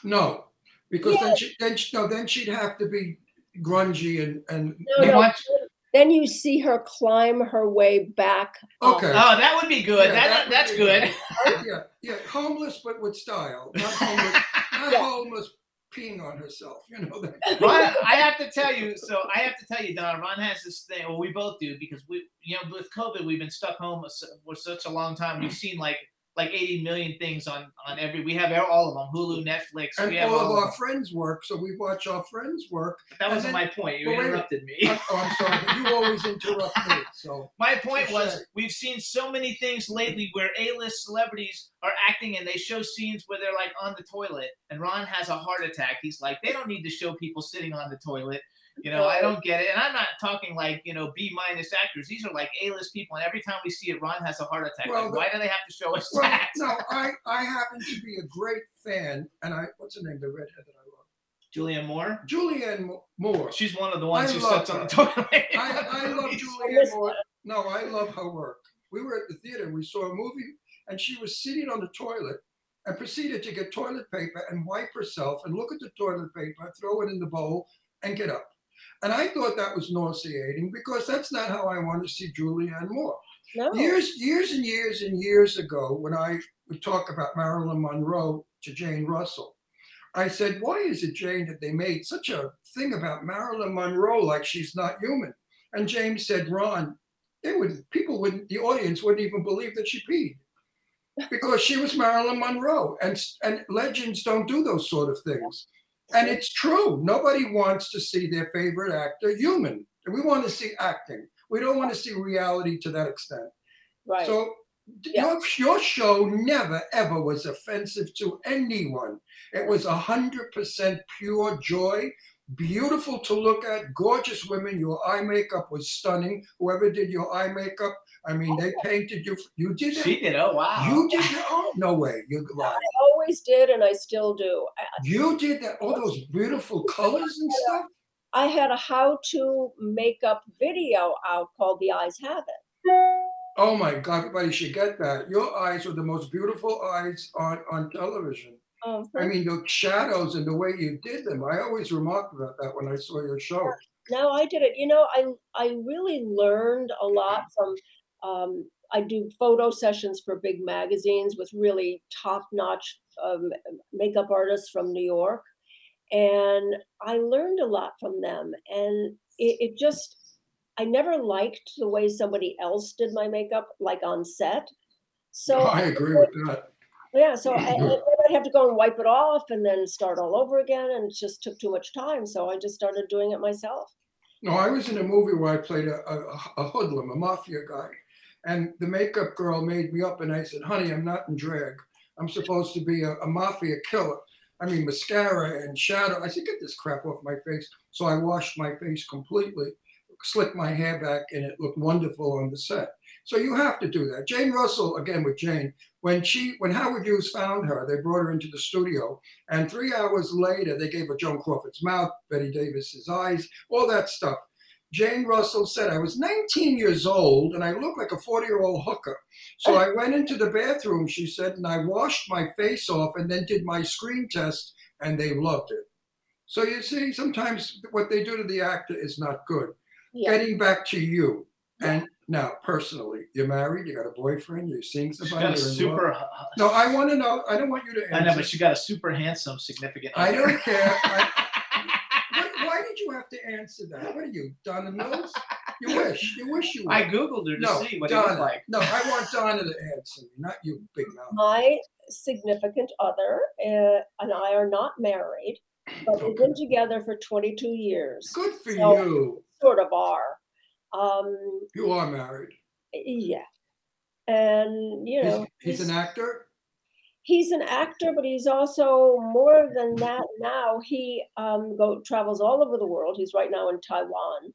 No, because Yeah. then she then she, no then she'd have to be grungy and and No, no. want- then you see her climb her way back. up. Okay. Oh, that would be good. Yeah, that, that would that's be good. yeah, yeah, homeless but with style, not homeless, not Yeah. homeless peeing on herself. You know that. Ron, I have to tell you. So I have to tell you, Don. Ron has this thing. Well, we both do because we, you know, with COVID, we've been stuck home for such a long time. We've seen like like 80 million things on on every. We have all of them: Hulu, Netflix. And we have all all, of our them. friends work, so we watch our friends work. That wasn't and my point. You well, interrupted me. Oh, I'm sorry, but you always interrupt me. So My point was Touche. we've seen so many things lately where A-list celebrities are acting and they show scenes where they're like on the toilet and Ron has a heart attack. He's like, they don't need to show people sitting on the toilet. You know, I don't get it. And I'm not talking like, you know, B minus actors. These are like A-list people and every time we see it, Ron has a heart attack. Well, like, the- why do they have to show us well, that? no, I I happen to be a great fan, and I what's her name, the redhead that I love, Julianne Moore? Julianne Moore. She's one of the ones I who sits on the toilet. I, I love Julianne Moore. No, I love her work. We were at the theater and we saw a movie, and she was sitting on the toilet and proceeded to get toilet paper and wipe herself and look at the toilet paper, throw it in the bowl, and get up. And I thought that was nauseating because that's not how I want to see Julianne Moore. No. Years, years and years and years ago, when I would talk about Marilyn Monroe to Jane Russell, I said, "Why is it, Jane, that they made such a thing about Marilyn Monroe like she's not human?" And James said, "Ron, they would people wouldn't, the audience wouldn't even believe that she peed." Because she was Marilyn Monroe, and and legends don't do those sort of things, and it's true. Nobody wants to see their favorite actor human. We want to see acting. We don't want to see reality to that extent. Right. So Yeah. your, your show never ever was offensive to anyone. It was a hundred percent pure joy, beautiful to look at, gorgeous women. Your eye makeup was stunning. Whoever did your eye makeup, I mean, they painted you. You did it. She did. Oh, wow. You did your own. No way. You lied. I always did, and I still do. You did that. All those beautiful colors and stuff. I had a how-to makeup video out called "The Eyes Have It." Oh my God! Everybody should get that. Your eyes are the most beautiful eyes on on television. Um, I mean, the shadows and the way you did them. I always remarked about that when I saw your show. no, I did it. You know, I I really learned a lot from. Um, I do photo sessions for big magazines with really top-notch um, makeup artists from New York, and I learned a lot from them. And it, it just, I never liked the way somebody else did my makeup, like on set. So I agree with that. Yeah, so I, I'd have to go and wipe it off and then start all over again, and it just took too much time. So I just started doing it myself. No, I was in a movie where I played a, a, a hoodlum, a mafia guy, and the makeup girl made me up, and I said, "Honey, I'm not in drag. I'm supposed to be a, a mafia killer. I mean, mascara and shadow." I said, "Get this crap off my face." So I washed my face completely, slicked my hair back, and it looked wonderful on the set. So you have to do that. Jane Russell, again with Jane, when she when Howard Hughes found her, they brought her into the studio, and three hours later they gave her Joan Crawford's mouth, Bette Davis's eyes, all that stuff. Jane Russell said, I was 19 years old and I looked like a 40 year old hooker. So I went into the bathroom, she said, and I washed my face off and then did my screen test, and they loved it. So you see, sometimes what they do to the actor is not good. Yeah. Getting back to you, and now personally, you're married, you got a boyfriend, you're seeing She's somebody. got a you're love. super. Uh, no, I want to know. I don't want you to answer. I know, but she got a super handsome, significant. I don't care. I, why, why you have to answer that? What are you, Donna Mills? You wish. You wish you were. I googled her to no, see what it Donna. looked like. No, I want Donna to answer me, not you, big mouth. My significant other uh, and I are not married, but we've been together for 22 years. Good for So- you. Sort of are. Um, You are married. yeah. And, you He's, know, he's an actor. He's an actor, but he's also more than that now. He um, go travels all over the world. He's right now in Taiwan,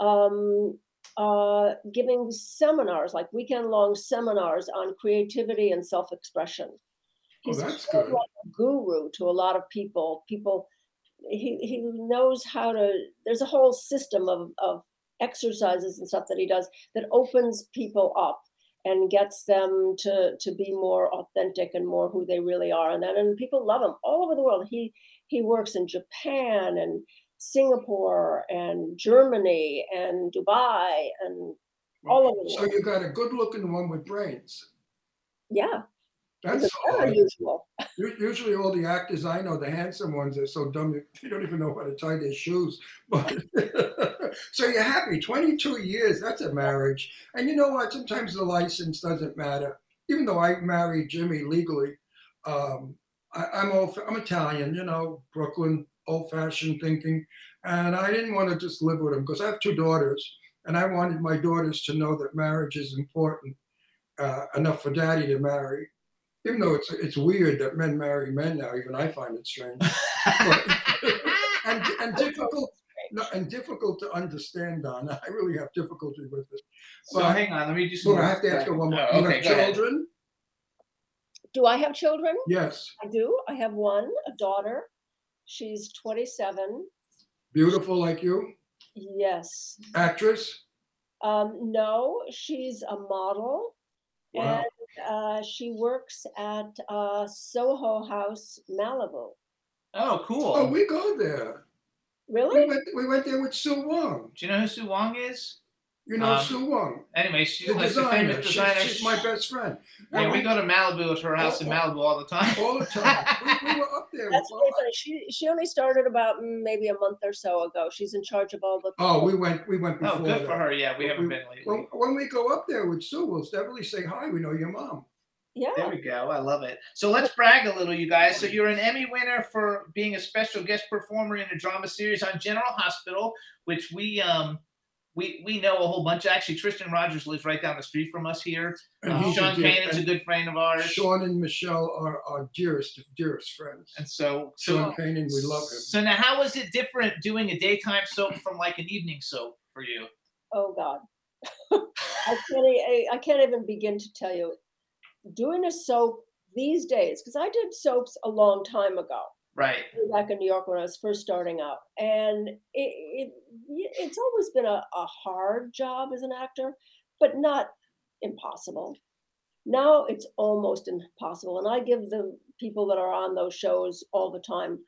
um, uh, giving seminars, like weekend-long seminars on creativity and self-expression. Oh, He's that's sort of good. like a guru to a lot of people. People, he he knows how to. There's a whole system of of exercises and stuff that he does that opens people up and gets them to to be more authentic and more who they really are and then and people love him all over the world he he works in japan and Singapore and Germany and Dubai and all over the So you got a good-looking one with brains. Yeah, That's it's very hard. unusual. Usually, all the actors I know, the handsome ones, are so dumb they- they don't even know how to tie their shoes. But so you're happy. 22 years, that's a marriage. And you know what? Sometimes the license doesn't matter. Even though I married Jimmy legally, um, I, I'm old, I'm Italian, you know, Brooklyn, old-fashioned thinking, and I didn't want to just live with him because I have two daughters, and I wanted my daughters to know that marriage is important uh, enough for daddy to marry even though it's it's weird that men marry men now, even I find it strange. But, and and difficult no, and difficult to understand, Don. I really have difficulty with it. So But- hang on, let me do some Well, I have to ask you one more. Oh, you okay, have go ahead. children? Do I have children? Yes. I do. I have one, a daughter. She's 27. Beautiful like you? Yes. Actress? Um, no, she's a model. Wow. And uh, she works at uh, Soho House, Malibu. Oh, cool. Oh, we go there. We Really? went we went there with Sue Wong. Do you know who Sue Wong is? You know Um, Sue Wong. Anyway, she's The like the designer. famous She's, designer. she's my best friend. Yeah, we go to Malibu to her house in Malibu all the time. All the time. we, we were up there. That's really funny. She she only started about mm, maybe a month or so ago. She's in charge of all the. Oh, we went we went before Oh, good that. for her. Yeah, we We- haven't been lately. Well, when we go up there with Sue, we'll definitely say hi. We know your mom. Yeah. There we go. I love it. So let's brag a little, you guys. So you're an Emmy winner for being a special guest performer in a drama series on General Hospital, which we um we we know a whole bunch. Actually, Tristan Rogers lives right down the street from us here. And Uh, Sean dear- Kanan's a good friend of ours. Sean and Michelle are our dearest, dearest friends. And so, so Sean Kanan, we love him. So now, how was it different doing a daytime soap from like an evening soap for you? Oh God. I can't. I, I can't even begin to tell you. Doing a soap these days, because I did soaps a long time ago. Right. back in New York when I was first starting out, and it, it it's always been a, a hard job as an actor, but not impossible. Now it's almost impossible, and I give the people that are on those shows all the time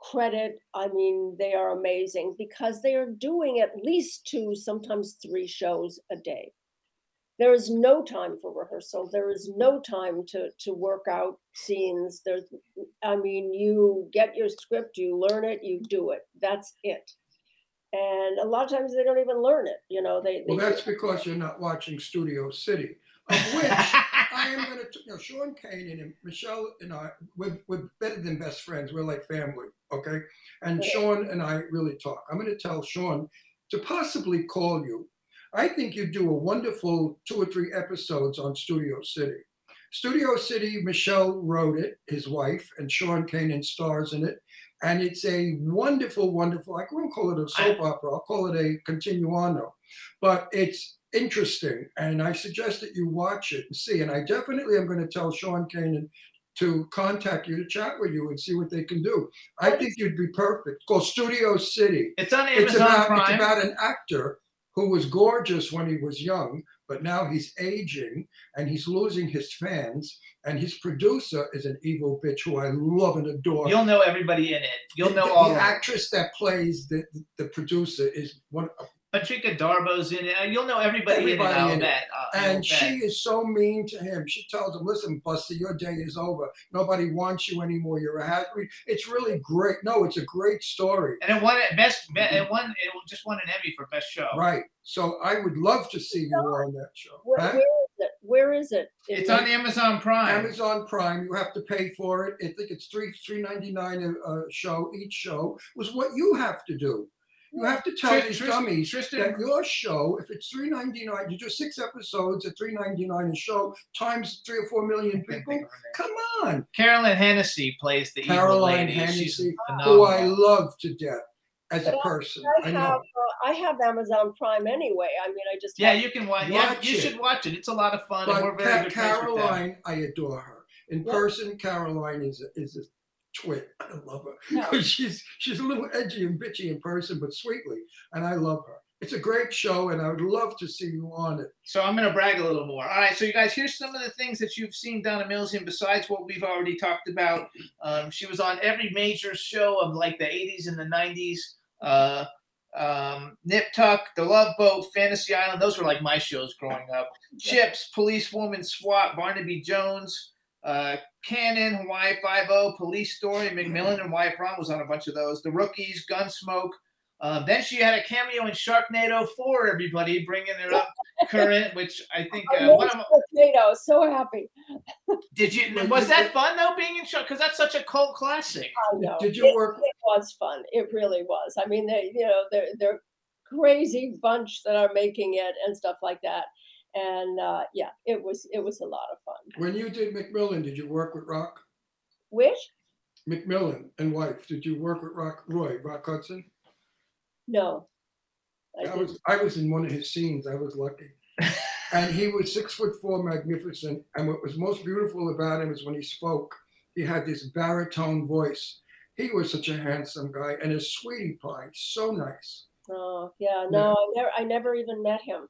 credit. I mean, they are amazing because they are doing at least two, sometimes three shows a day. There is no time for rehearsal. There is no time to to work out scenes. There's I mean, you get your script, you learn it, you do it. That's it. And a lot of times they don't even learn it. You know, they. Well, that's because you're not watching Studio City, of which I am going to, you know, Sean kane and Michelle and I, we're, we're better than best friends. We're like family, okay? And Yeah. Sean and I really talk. I'm going to tell Sean to possibly call you. I think you'd do a wonderful two or three episodes on Studio City. Studio City, Michelle wrote it, his wife, and Sean Kanan stars in it. And it's a wonderful, wonderful, I won't call it a soap opera, I'll call it a continuano. But it's interesting. And I suggest that you watch it and see. And I definitely am going to tell Sean Kanan to contact you to chat with you and see what they can do. I think you'd be perfect. Called Studio City. It's on Amazon It's about, Prime. it's about an actor who was gorgeous when he was young, but now he's aging and he's losing his fans. And his producer is an evil bitch who I love and adore. You'll know everybody in it. You'll know the, all the of actress that plays the, the producer is one Patricia Darbo's in it. Uh, You'll know everybody, Everybody in it. I'll in it. bet. Uh, and bet. she is so mean to him. She tells him, "Listen, Buster, your day is over. Nobody wants you anymore. You're a hat." It's really great. No, it's a great story. and it won it best. be- It won. It just won an Emmy for best show. Right. So I would love to see you on that show. where, Huh? where is it? Where is it? It's the- on Amazon Prime. Amazon Prime, you have to pay for it. I think it's three three ninety nine a, a show. Each show was what you have to do. You have to tell Tris- these Tris- dummies Tristan- that your show, if it's three ninety nine, you do six episodes at three ninety nine a show times three or four million people. think of her name. Come on, Carolyn Hennessy plays the evil Caroline lady. She's Hennessy, phenomenal. who I love to death as a But I- person. I I have know. uh, I have Amazon Prime anyway. I mean, I just yeah, have- you can watch. Yeah, Watch you it. should watch it. It's a lot of fun, and we're But very Ca- good friends with them. Caroline, I adore her. In Yeah. person, Caroline is a, is a twit. I love her. Yeah. because she's she's a little edgy and bitchy in person, but sweetly, and I love her. It's a great show, and I would love to see you on it. So I'm going to brag a little more. All right, so you guys, here's some of the things that you've seen Donna Mills in besides what we've already talked about. Um, she was on every major show of like the 80s and the 90s. uh, um, Nip Tuck, The Love Boat, Fantasy Island. Those were like my shows growing up. Chips, Policewoman, SWAT, Barnaby Jones, uh, Cannon, Hawaii Five O, Police Story, McMillan and Wife Ron was on a bunch of those. The Rookies, Gunsmoke. Uh, then she had a cameo in Sharknado 4, everybody, bringing it up current, which I think I uh, one of love my, Tornado, so happy. did you was that fun though being in Shark because that's such a cult classic. I know. Did you it, work- It was fun. It really was. I mean, they, you know, they're they're crazy bunch that are making it and stuff like that. And uh, yeah, it was it was a lot of fun. When you did McMillan, did you work with Rock? Which McMillan and wife, did you work with Rock Roy, Rock Hudson? no, I I was I was in one of his scenes. I was lucky. and he was six foot four, magnificent. And what was most beautiful about him is when he spoke, he had this baritone voice. He was such a handsome guy, and his sweetie pie, so nice. Oh yeah, no, I never I never even met him.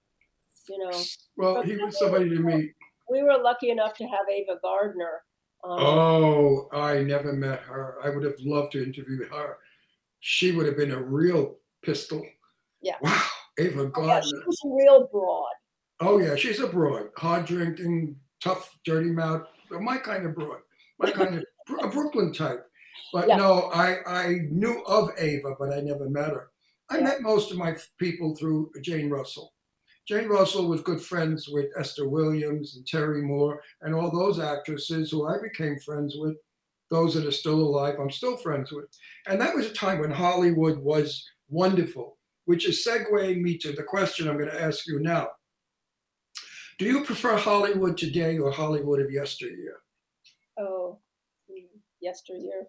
You know, Well, he was somebody to meet. we were lucky enough to have Ava Gardner. Um, Oh, I never met her. I would have loved to interview her. She would have been a real pistol. Yeah. Wow, Ava Gardner. yeah, Gardner. she was real broad. Oh yeah, she's a broad, hard drinking, tough, dirty mouth. My kind of broad, my kind of a Brooklyn type. But Yeah. no, I I knew of Ava, but I never met her. I Yeah. met most of my people through Jane Russell. Jane Russell was good friends with Esther Williams and Terry Moore and all those actresses who I became friends with. Those that are still alive, I'm still friends with. And that was a time when Hollywood was wonderful, which is segueing me to the question I'm going to ask you now. Do you prefer Hollywood today or Hollywood of yesteryear? Oh, mm, yesteryear.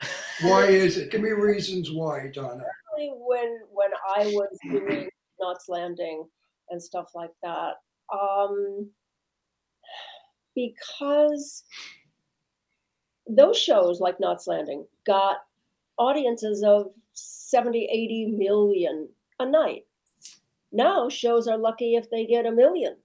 Why is it? Give me reasons why, Donna. Especially when when I was doing Knots Landing and stuff like that. Um, because those shows like Knots Landing got audiences of 70, 80 million a night. Now shows are lucky if they get a million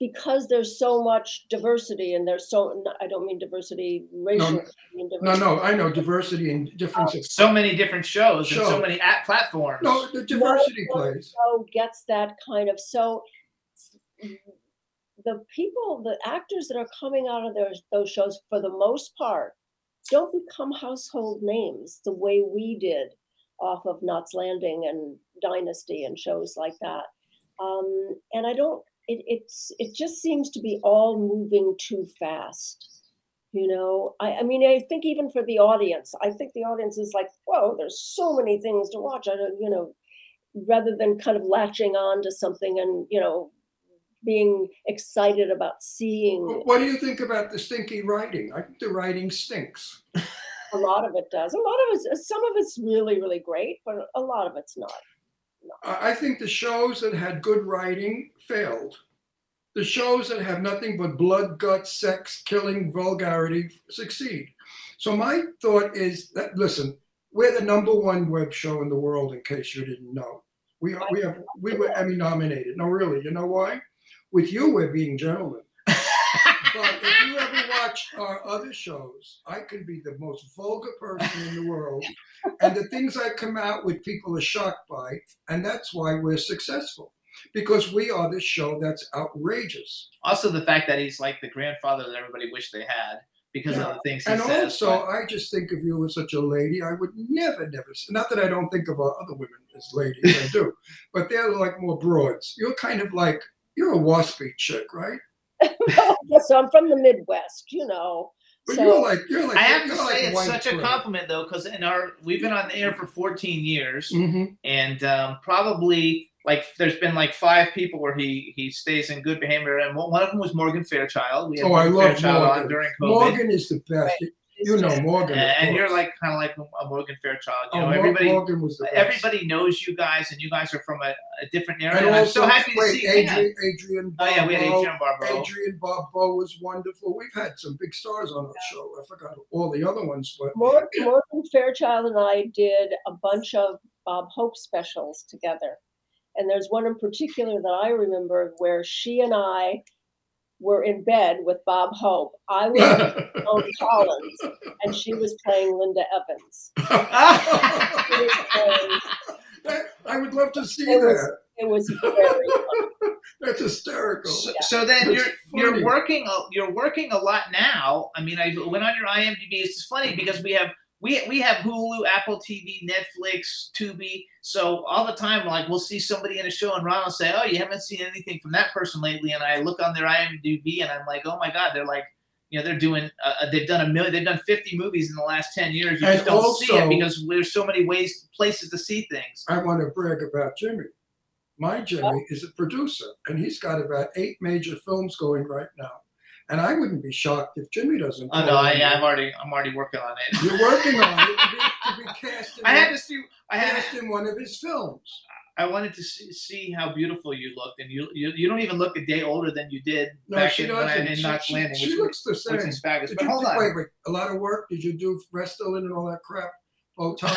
because there's so much diversity and there's so I don't mean diversity racial. I mean No, diversity. no, I know diversity and differences. of So many different shows and so many at platforms. no, the diversity no plays. show gets that kind of so the people the actors that are coming out of those those shows for the most part don't become household names the way we did off of Knots Landing and Dynasty and shows like that. Um, and I don't it it's it just seems to be all moving too fast. You know, I, I mean, I think even for the audience, I think the audience is like, whoa, there's so many things to watch. I don't, you know, rather than kind of latching on to something and you know being excited about seeing What do you think about the stinky writing? I think the writing stinks. a lot of it does a lot of it some of it's really really great but a lot of it's not I think the shows that had good writing failed. The shows that have nothing but blood, guts, sex, killing, vulgarity succeed. So my thought is that listen, we're the number one web show in the world. In case you didn't know, we are, we have we were Emmy nominated. No, really, you know why? With you, we're being gentlemen. But if you ever watch our other shows, I can be the most vulgar person in the world, and the things I come out with, people are shocked by, and that's why we're successful because we are the show that's outrageous. Also, the fact that he's like the grandfather that everybody wished they had because Yeah. of the things he And says. also, I just think of you as such a lady. I would never, never. Not that I don't think of our other women as ladies, I do, but they're like more broads. You're kind of like you're a waspy chick, right? so i'm from the midwest you know But so you're like you're like I have to you're say like it's white such a compliment though, because in our we've been on the air for 14 years, Mhm. and um, probably like there's been like five people where he he stays in good behavior, and one one of them was Morgan Fairchild. We had Oh, I love Fairchild on Morgan. during COVID, Morgan is the best. You know Morgan, and, and you're like kind of like a Morgan Fairchild. You Oh, know, Mor- everybody Morgan was the best. everybody knows you guys, and you guys are from a, a different area. And And I'm also, so happy to wait, see. yeah. Adrian, Adrian Oh yeah, we had Adrian Barbeau. Adrian Barbeau was wonderful. We've had some big stars on our show. I forgot all the other ones, but Mor- morgan fairchild and i did a bunch of bob hope specials together and there's one in particular that i remember where she and i were in bed with Bob Hope. I was Joan Collins, and she was playing Linda Evans. She was playing- That- I would love to see It was- that. it was very funny. That's hysterical. So, so then That's you're funny. you're working a, you're working a lot now. I mean, I went on your IMDb. It's just funny because we have we we have Hulu, Apple TV, Netflix, Tubi. So all the time, like we'll see somebody in a show, and Ron will say, "Oh, you haven't seen anything from that person lately." And I look on their IMDb, and I'm like, "Oh my God!" They're like, you know, they're doing uh, they've done a million, they've done 50 movies in the last 10 years. You And just don't see it because there's so many ways, places to see things. I want to brag about Jimmy. My Jimmy is a producer, and he's got about eight major films going right now. And I wouldn't be shocked if Jimmy doesn't. Oh no, call I, in. I'm already I'm already working on it. You're working on it to be, to be cast in, I had one- to see. I had. cast in one of his films. I wanted to see, see how beautiful you looked, and you, you you don't even look a day older than you did No, back she in, when I, doesn't. in She, Knots she- Landing, she which, looks the was- which same. is fabulous. Did But you hold do, on, wait, wait, a lot of work? Did you do Restylane and all that crap? Botox?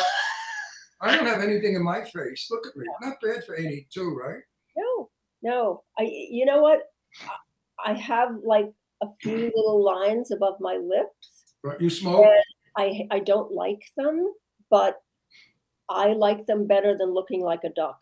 I don't have anything in my face. Look at me. Not bad for 82, right? No, no. I you know what? I have like a few little lines above my lips. Right. You smoke? I I don't like them, but I like them better than looking like a duck,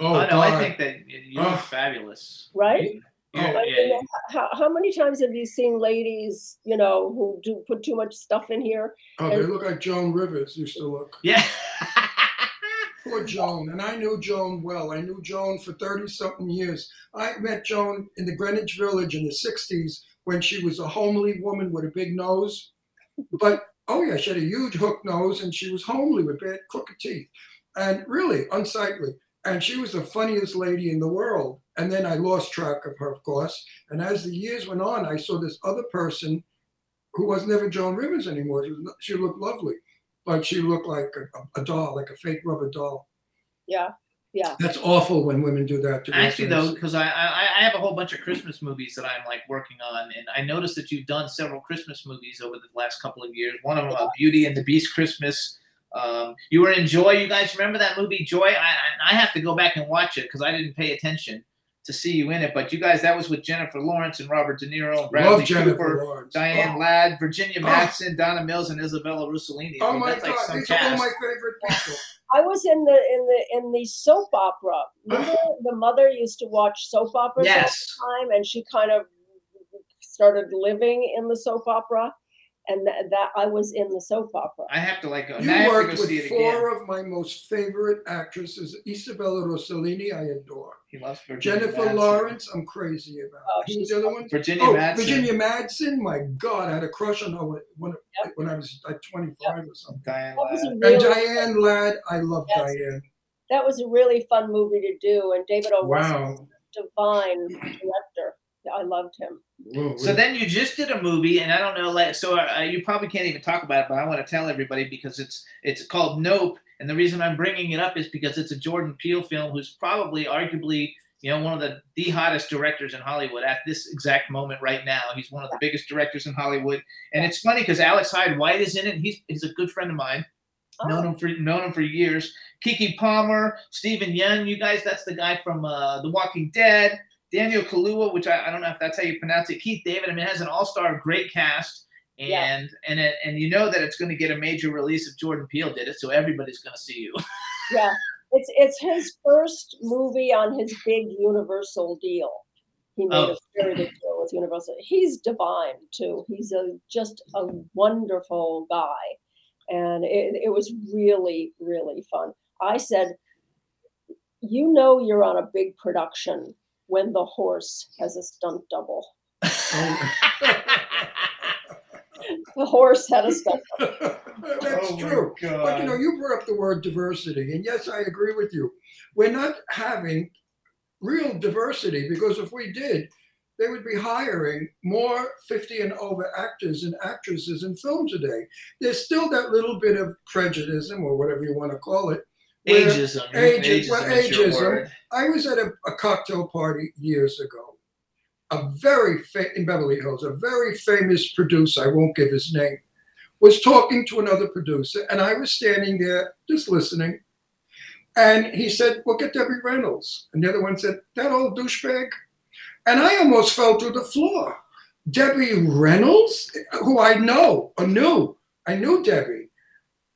Oh, oh, no, I think that you you look Oh. fabulous. right? You- Oh. yeah, I mean, yeah. how, how many times have you seen ladies, you know, who do put too much stuff in here? Oh, they look like Joan Rivers used to look. yeah. Poor Joan. And I knew Joan well. I knew Joan for 30 something years. I met Joan in the Greenwich Village in the 60s when she was a homely woman with a big nose. But, oh, yeah, she had a huge hook nose and she was homely with bad crooked teeth and really unsightly. And she was the funniest lady in the world. And then I lost track of her, of course. And as the years went on, I saw this other person who was never Joan Rivers anymore. She, was, she looked lovely, but she looked like a, a doll, like a fake rubber doll. Yeah, yeah. That's awful when women do that to their Actually, though, because I, I I have a whole bunch of Christmas movies that I'm like working on, and I noticed that you've done several Christmas movies over the last couple of years. One of them, uh, Beauty and the Beast Christmas. Um, you were in Joy. You guys remember that movie Joy? I I, I have to go back and watch it because I didn't pay attention to see you in it. But you guys, that was with Jennifer Lawrence and Robert De Niro and Bradley Love Jennifer Cooper. Lawrence. Diane Oh, Ladd, Virginia Oh. Donna Mills, and Isabella Rossellini. I oh mean, my that's like God, some these are all my favorite people. I was in the in the in the soap opera. Remember the mother used to watch soap operas all Yes. the time, and she kind of started living in the soap opera, and that, that I was in the soap opera. I have to like go. You now I have to worked go see with it again. four of my most favorite actresses. Isabella Rossellini, I adore. He loves Virginia Jennifer Madsen. Lawrence, I'm crazy about. Oh, Who's she's the other one? Virginia Oh, Madsen. Virginia Madsen. My God, I had a crush on her when, when, when I was like 25 or something. Diane That was Ladd. a And really, Diane Ladd, I love Yes. Diane. that was a really fun movie to do, and David O. Russell Wow. was a divine director. I loved him. Whoa, So then you just did a movie, and I don't know, like, so uh, you probably can't even talk about it, but I want to tell everybody because it's it's called Nope, and the reason I'm bringing it up is because it's a Jordan Peele film, who's probably, arguably, you know, one of the the hottest directors in Hollywood at this exact moment right now. He's one of the biggest directors in Hollywood, and it's funny because Alex Hyde White is in it. He's he's a good friend of mine. Known Oh, him for known him for years. Keke Palmer, Steven Yeun, you guys, that's the guy from uh, The Walking Dead. Daniel Kalua, which I, I don't know if that's how you pronounce it. Keith David. I mean, it has an all-star great cast, and Yeah. and it, and you know that it's going to get a major release if Jordan Peele did it, so everybody's going to see you. yeah, it's it's his first movie on his big Universal deal. He made Oh. a very big deal with Universal. He's divine too. He's a just a wonderful guy, and it, it was really really fun. I said, you know, you're on a big production when the horse has a stunt double. The horse had a stunt. That's Oh true. But you know, you brought up the word diversity, and yes, I agree with you. We're not having real diversity because if we did, they would be hiring more 50 and over actors and actresses in film today. There's still that little bit of prejudice or whatever you want to call it. Ageism. Ageism, well, ageism. I was at a, a cocktail party years ago. A very fa- in Beverly Hills, a very famous producer, I won't give his name, was talking to another producer, and I was standing there just listening. And he said, "Well, get Debbie Reynolds," and the other one said, "That old douchebag." and I almost fell to the floor. Debbie Reynolds, who I know, or knew, I knew Debbie.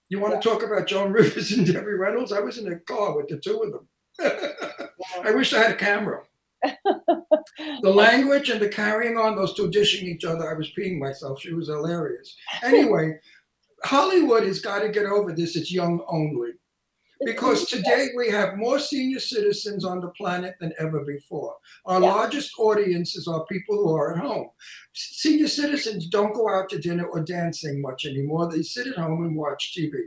You want to talk about Joan Rivers and Debbie Reynolds? I was in a car with the two of them. I wish I had a camera. the language and the carrying on, those two dishing each other, I was peeing myself. She was hilarious. Anyway, Hollywood has got to get over this. It's young only. Because today we have more senior citizens on the planet than ever before. Our Yeah. largest audiences are people who are at home. Senior citizens don't go out to dinner or dancing much anymore. They sit at home and watch TV.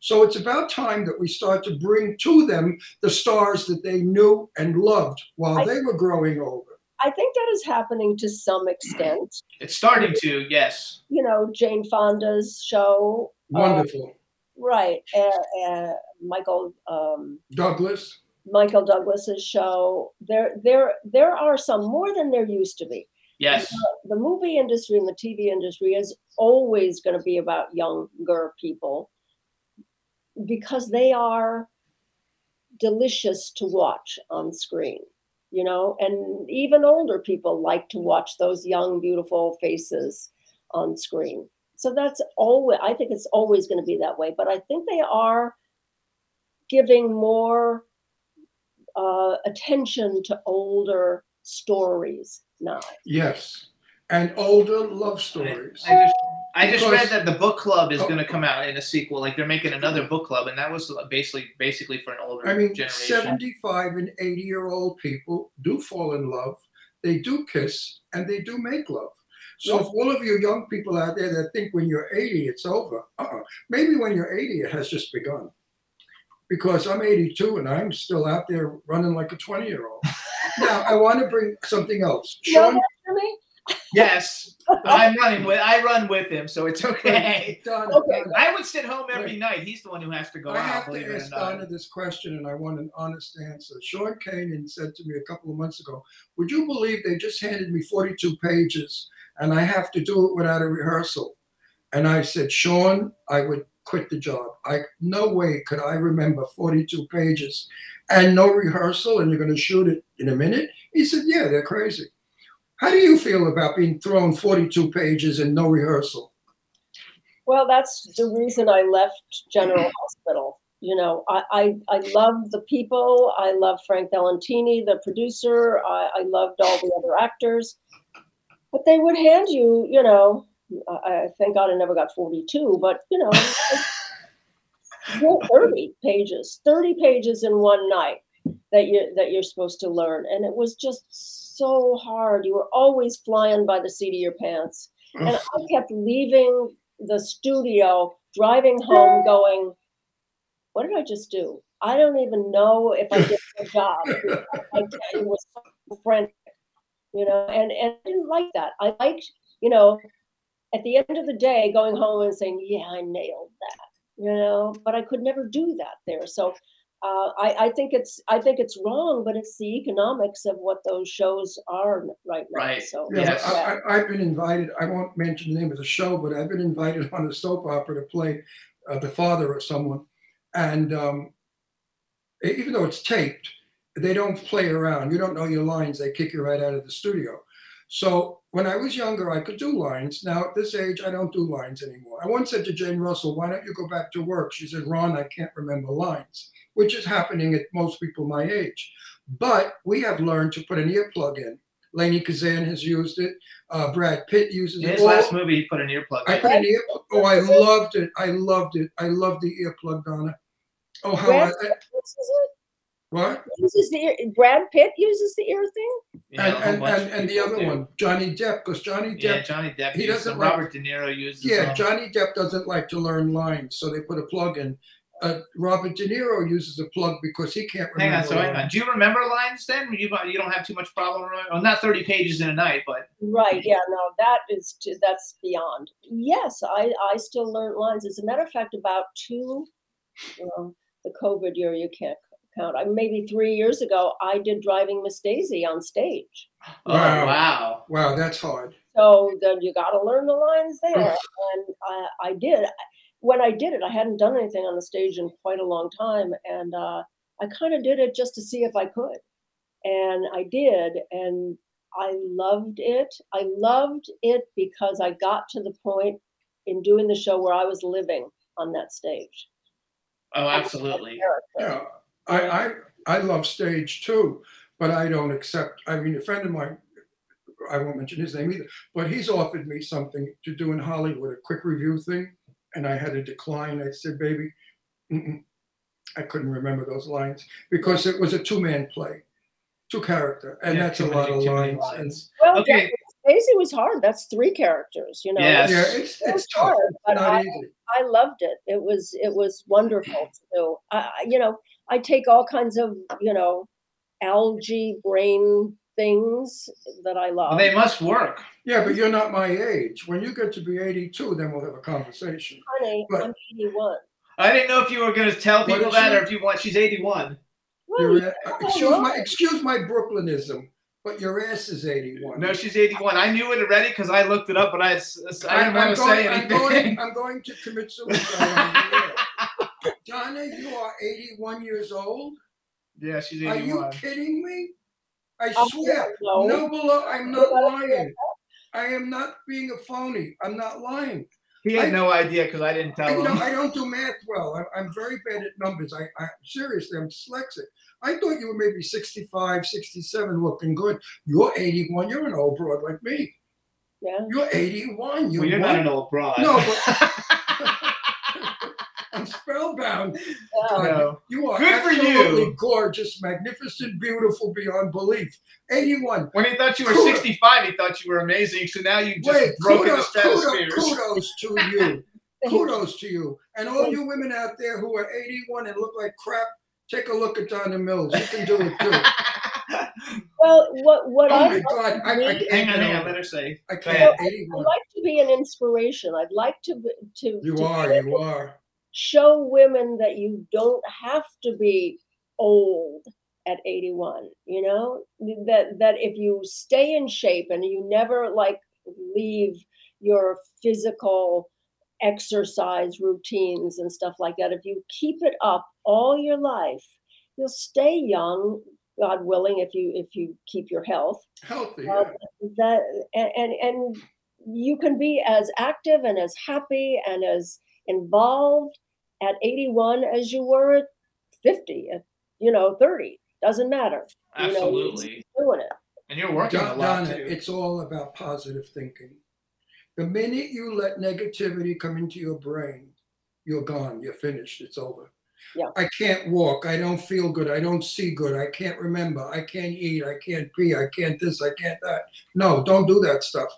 So it's about time that we start to bring to them the stars that they knew and loved while I- they were growing older. I think that is happening to some extent. It's starting to, yes. You know, Jane Fonda's show, uh, Wonderful. Right? Uh, uh, Michael um, Douglas. Michael Douglas's show. There, there, there are some more than there used to be. Yes. The movie industry and the TV industry is always going to be about younger people because they are delicious to watch on screen. You know, and even older people like to watch those young, beautiful faces on screen. So that's always, I think it's always going to be that way. But I think they are giving more uh, attention to older stories now. Yes. And older love stories. I just, I just read that the book club is Oh. going to come out in a sequel. Like they're making another book club, and that was basically basically for an older I mean, generation. 75 and 80 year old people do fall in love, they do kiss, and they do make love. So, if all of you young people out there that think when you're 80 it's over, uh-uh. maybe when you're 80 it has just begun. Because I'm 82 and I'm still out there running like a 20 year old. now, I want to bring something else. You know Sean, me? Yes, I'm running with. I run with him, so it's okay. Donna, Okay. Donna, I would sit home every night. He's the one who has to go I out. have Believe to it ask. Donna this question, and I want an honest answer. Sean Kanan said to me a couple of months ago, "Would you believe they just handed me 42 pages, and I have to do it without a rehearsal?" And I said, "Sean, I would quit the job. I no way could I remember 42 pages and no rehearsal, and you're going to shoot it in a minute." He said, "Yeah, they're crazy." How do you feel about being thrown 42 pages and no rehearsal? Well, that's the reason I left General Hospital. You know, I, I, I love the people. I love Frank Valentini, the producer. I, I loved all the other actors. But they would hand you, you know, I, I thank God I never got 42, but, you know, 30 pages, 30 pages in one night that you that you're supposed to learn. And it was just so hard. You were always flying by the seat of your pants. And I kept leaving the studio, driving home, going, What did I just do? I don't even know if I did the job. I, it was so frantic, you know, and, and I didn't like that. I liked, you know, at the end of the day, going home and saying, Yeah, I nailed that, you know, but I could never do that there. So uh, I, I think it's I think it's wrong, but it's the economics of what those shows are right now. Right. So Yeah, Yes. I, I, I've been invited. I won't mention the name of the show, but I've been invited on a soap opera to play uh, the father of someone, and um, even though it's taped, they don't play around. You don't know your lines; they kick you right out of the studio. So when I was younger, I could do lines. Now at this age, I don't do lines anymore. I once said to Jane Russell, "Why don't you go back to work?" She said, "Ron, I can't remember lines," which is happening at most people my age. But we have learned to put an earplug in. Lainie Kazan has used it. Uh, Brad Pitt uses In it. his All- last movie, he put an earplug. I in. put an ear. Oh, I loved it. I loved it. I loved the earplug, Donna. Oh, how I, Brad I- Pitt uses it. What? Uses the ear, Brad Pitt uses the ear thing. You know, And and, and, and the other do. one, Johnny Depp, because Johnny Depp. Yeah, Johnny Depp. he uses doesn't like- Robert De Niro uses Yeah, them. Johnny Depp doesn't like to learn lines, so they put a plug in. Uh, Robert De Niro uses a plug because he can't Hang remember. on, so hang on. Do you remember lines then? You you don't have too much problem remembering. Well, not thirty pages in a night, but Right. Yeah. No, that is t- that's beyond. Yes, I I still learn lines. As a matter of fact, about two, well, the COVID year you can't count. I maybe three years ago, I did driving Miss Daisy on stage. oh Wow. wow. Wow, that's hard. So then you got to learn the lines there, and I, I did. When I did it, I hadn't done anything on the stage in quite a long time, and uh, I kind of did it just to see if I could, and I did, and I loved it. I loved it because I got to the point in doing the show where I was living on that stage. Oh, absolutely. Yeah, I, I, I love stage too, but I don't accept, I mean, a friend of mine, I won't mention his name either, but he's offered me something to do in Hollywood, a quick review thing, and I had to decline. I said, baby, mm-mm. I couldn't remember those lines because it was a two-man play, two character, and Yeah, that's too a lot many- of too lines. And lines. Well, Okay. Daisy was hard. That's three characters, you know. Yes. yeah, it's, It was it's tough, hard, it's but not I- easy. I loved it. It was it was wonderful to do. I, I- you know, I take all kinds of you know algae brain things that I love. Well, they must work. Yeah, but you're not my age. When you get to be 82, then we'll have a conversation. Honey, But- I'm 81. I didn't know if you were going to tell people that she? or if you want. She's 81. Well, Your yeah, excuse my excuse my Brooklynism, but your ass is 81. No, she's 81. I knew it already because I looked it up, but I, s- s- I didn't I'm want to going, say I'm going, I'm going to commit suicide on the air. Donna, you are 81 years old. yeah, she's 81. Are you kidding me? I Oh, swear, no. no, below, I'm not lying. I am not being a phony. I'm not lying. He had I- no idea because I didn't I, tell you know, him. I don't do math well. I'm, I'm very bad at numbers. I, I seriously, I'm dyslexic. I thought you were maybe 65, 67, looking good. You're 81. You're an old broad like me. Yeah. You're 81. You well, you're not an old broad. No, but I'm spellbound. Yeah. No. You are Good for absolutely you. gorgeous, magnificent, beautiful beyond belief. 81. When he thought you were Kudos. 65, he thought you were amazing. So now you've just Wait, broken kudos, the kudos, stratosphere. kudos to you. kudos to you. And all you women out there who are 81 and look like crap, take a look at Donna Mills. You can do it too. Well, what what Oh I my God, to I, I hang on, get hang on. over Let her say. I can't. ahead. I'd like to be an inspiration. I'd like to to You to are, you to are. Show women that you don't have to be old at 81 you know that that if you stay in shape and you never like leave your physical exercise routines and stuff like that if you keep it up all your life you'll stay young god willing if you if you keep your health Healthy. Uh, that and, and and you can be as active and as happy and as involved at 81 as you were at 50 at you know 30 doesn't matter you know, Absolutely. doing it And you're working a lot Donna, too. it's all about positive thinking. The minute you let negativity come into your brain, you're gone. You're finished. It's over. Yeah. I can't walk. I don't feel good. I don't see good. I can't remember. I can't eat. I can't pee. I can't this. I can't that. No, don't do that stuff.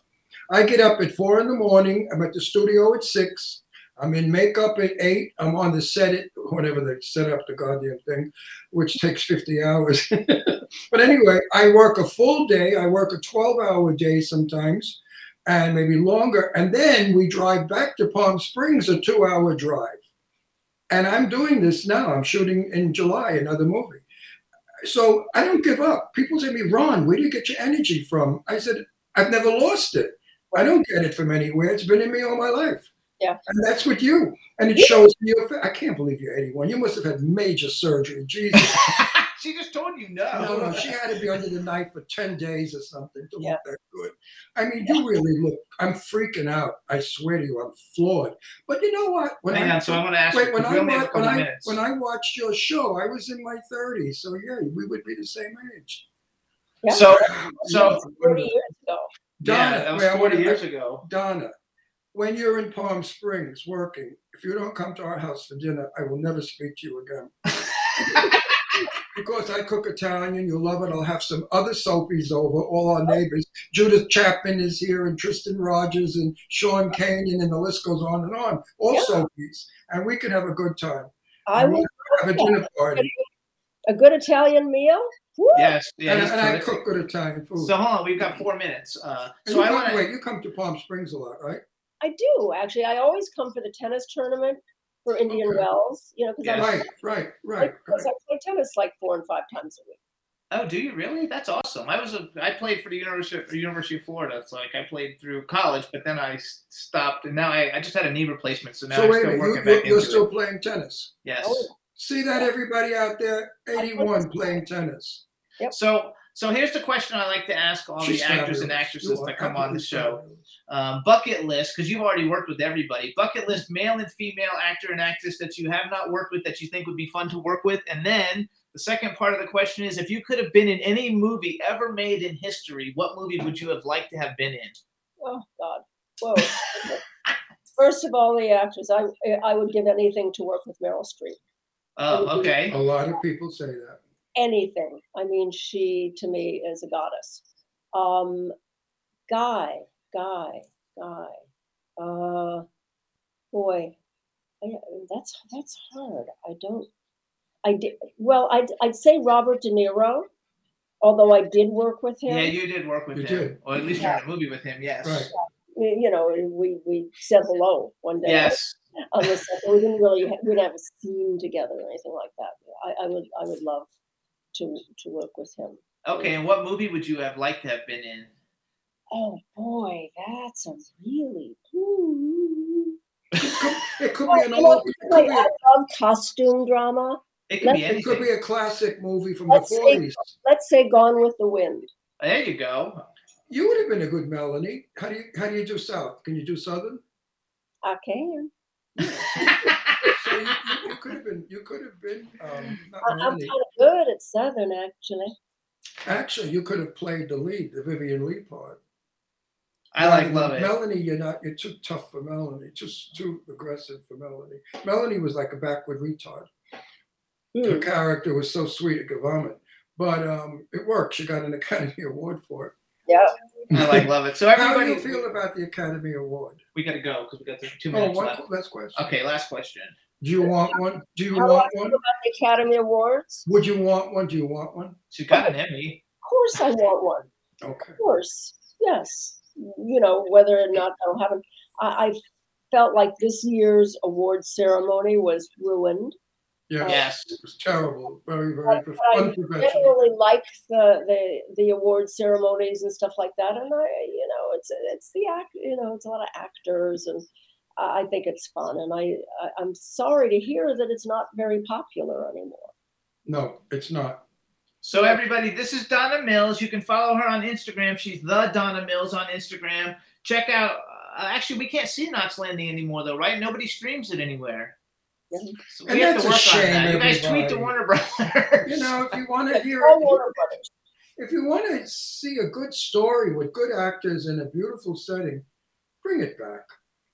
I get up at four in the morning. I'm at the studio at six. I'm in makeup at eight. I'm on the set at whatever they set up the goddamn thing, which takes 50 hours. but anyway, I work a full day. I work a 12 hour day sometimes and maybe longer. And then we drive back to Palm Springs, a two hour drive. And I'm doing this now. I'm shooting in July another movie. So I don't give up. People say to me, Ron, where do you get your energy from? I said, I've never lost it. I don't get it from anywhere. It's been in me all my life. Yeah. And that's with you. And it shows in your fa- I can't believe you're 81. You must have had major surgery. Jesus. she just told you no. No, no, she had to be under the knife for 10 days or something to Yeah. look that good. I mean, you really look, I'm freaking out. I swear to you, I'm floored. But you know what? When Hang I, on, so I'm going to ask wait, you. when 'cause I, we only have when, I, when I watched your show, I was in my 30s. So yeah, we would be the same age. Yeah. So, That so was 30 years ago yeah, Donna, that was 40 wanna- years ago. Donna, when you're in Palm Springs working, if you don't come to our house for dinner, I will never speak to you again. because I cook Italian, you'll love it. I'll have some other soapies over, all our neighbors. Judith Chapman is here, and Tristan Rogers, and Sean Kanan, and the list goes on and on. All Yeah. soapies, and we can have a good time. i will have a dinner party, a good italian meal Woo! Yes, yeah, and, and I cook good Italian food. So hold on, we've got four minutes. Uh, so I want to. wait, you come to Palm Springs a lot, right? I do actually i always come for the tennis tournament for indian Okay. wells you know because Yeah. Right, right, right, right. i play tennis like four and five times a week Oh, do you really? That's awesome. I was a. I played for the University of, University of Florida. It's like I played through college, but then I stopped, and now I, I just had a knee replacement, so now So I'm wait still minute, working you, back you, you're into still it. playing tennis. Yes. Oh, See that everybody out there, 81 playing tennis. So So here's the question I like to ask all She's the actors and actresses You that come on the show. Um, bucket list, because you've already worked with everybody. Bucket list, male and female actor and actress that you have not worked with that you think would be fun to work with. And then the second part of the question is if you could have been in any movie ever made in history, what movie would you have liked to have been in? Oh God. Whoa. First of all, the actors. I I would give anything to work with Meryl Streep. Oh, okay. A lot of people say that. Anything. I mean, she to me is a goddess. Um, Guy, Guy, Guy. Uh, boy, I, that's that's hard. I don't. I did well. I'd I'd say Robert De Niro, although I did work with him. Yeah, you did work with You him. did. Or at least you're in a movie with him, yes. Right. you know, we we said hello one day. Yes. on the set. We didn't really we didn't have a scene together or anything like that. I, I would I would love to to work with him. Okay, and what movie would you have liked to have been in? Oh boy, that's a really. Ooh. It could Well, be an old. Like, be love costume drama. It could be Let's- it could be a classic movie from Let's the say- forties. Let's say Gone with the Wind. There you go. You would have been a good Melanie. How do you how do you do South? Can you do Southern? I can. So you, you, you could have been. You could have been. Um, not I, I'm kind of good at Southern, actually. Actually, you could have played the lead, the Vivien Leigh part. I like Melanie- love it. Melanie, you're not. You're too tough for Melanie. Just too aggressive for Melanie. Melanie was like a backward retard. Her Hmm. character was so sweet it could vomit, but um, it worked. She got an Academy Award for it. Yeah. I like love it. So How do you feel about the Academy Award? we got to go because we got the two Oh, minutes one left. qu- last question. Okay, last question. Do you want one? Do you How do I want feel one? about the Academy Awards? Would you want one? Do you want one? She got an Emmy. Of course, I want one. Okay. Of course, yes. You know, whether or not I'll have it. I, I felt like this year's award ceremony was ruined. Yeah. Um, yes. It was terrible. Very, very prof- I unprofessional. generally like the, the the award ceremonies and stuff like that, and I, you know, it's it's the act, you know, it's a lot of actors, and I I think it's fun, and I, I I'm sorry to hear that it's not very popular anymore. No, it's not. So everybody, this is Donna Mills. You can follow her on Instagram. She's the Donna Mills on Instagram. Check out. Uh, actually, we can't see Knots Landing anymore, though, right? Nobody streams it anywhere. Yeah. So And we have that's to a work shame, on that. You guys tweet to everybody. Warner Brothers. You know, if you want to hear, All if Warner you, Brothers. if you want to see a good story with good actors in a beautiful setting, bring it back.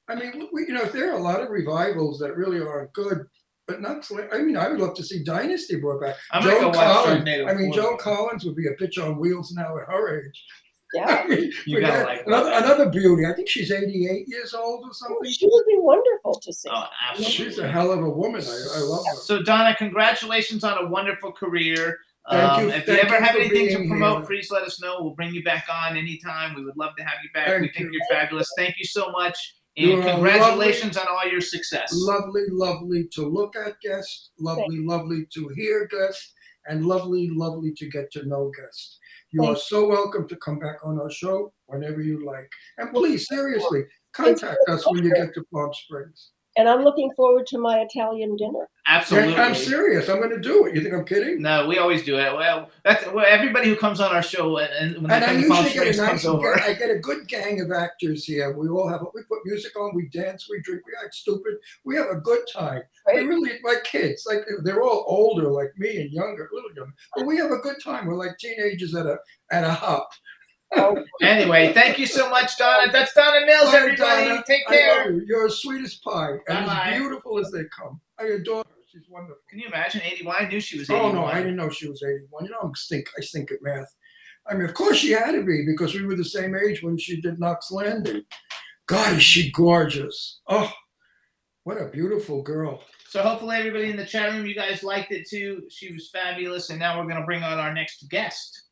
I mean, we, you know, there are a lot of revivals that really aren't good, but not. I mean, I would love to see Dynasty brought back. I'm gonna go Joan watch Collins. I mean, 4. Joan Collins would be a bitch on wheels now at her age. Yeah, I mean, You gotta like another, another beauty. I think she's 88 years old or Oh, something. she would be wonderful to see. Oh, absolutely. She's a hell of a woman. I, I love her. So Donna, congratulations on a wonderful career. Thank um, you- if you ever you have anything to promote, here. please let us know. We'll bring you back on anytime. We would love to have you back. we Thank think you. are fabulous. Thank you so much. And You're a congratulations on all your success. Lovely, lovely to look at guests, lovely, lovely to hear guests, and lovely, lovely to get to know guests. You are so welcome to come back on our show whenever you like. And please, seriously, contact us when you get to Palm Springs. And I'm looking forward to my Italian dinner. Absolutely. I'm serious. I'm going to do it. You think I'm kidding? No, we always do it. Well, that's well, everybody who comes on our show and, and when And I come to Palm usually get a nice, comes over. I get a good gang of actors here. We all have, we put music on, we dance, we drink, we act stupid. We have a good time. We Right? really, like kids, like they're all older, like me and younger, a little younger. But we have a good time. We're like teenagers at a at a hop. Anyway, thank you so much, Donna. That's Donna Mills, Bye, everybody. Donna. Take I care. you. You're as sweet as pie and Bye-bye. as beautiful as they come. I adore her. She's wonderful. Can you imagine 81? I knew she was 81. Oh no, I didn't know she was 81. You know, I'm stink. I stink at math. I mean, of course she had to be because we were the same age when she did Knots Landing. God, is she gorgeous? Oh, what a beautiful girl. So hopefully everybody in the chat room, you guys liked it too. She was fabulous, and now we're gonna bring on our next guest.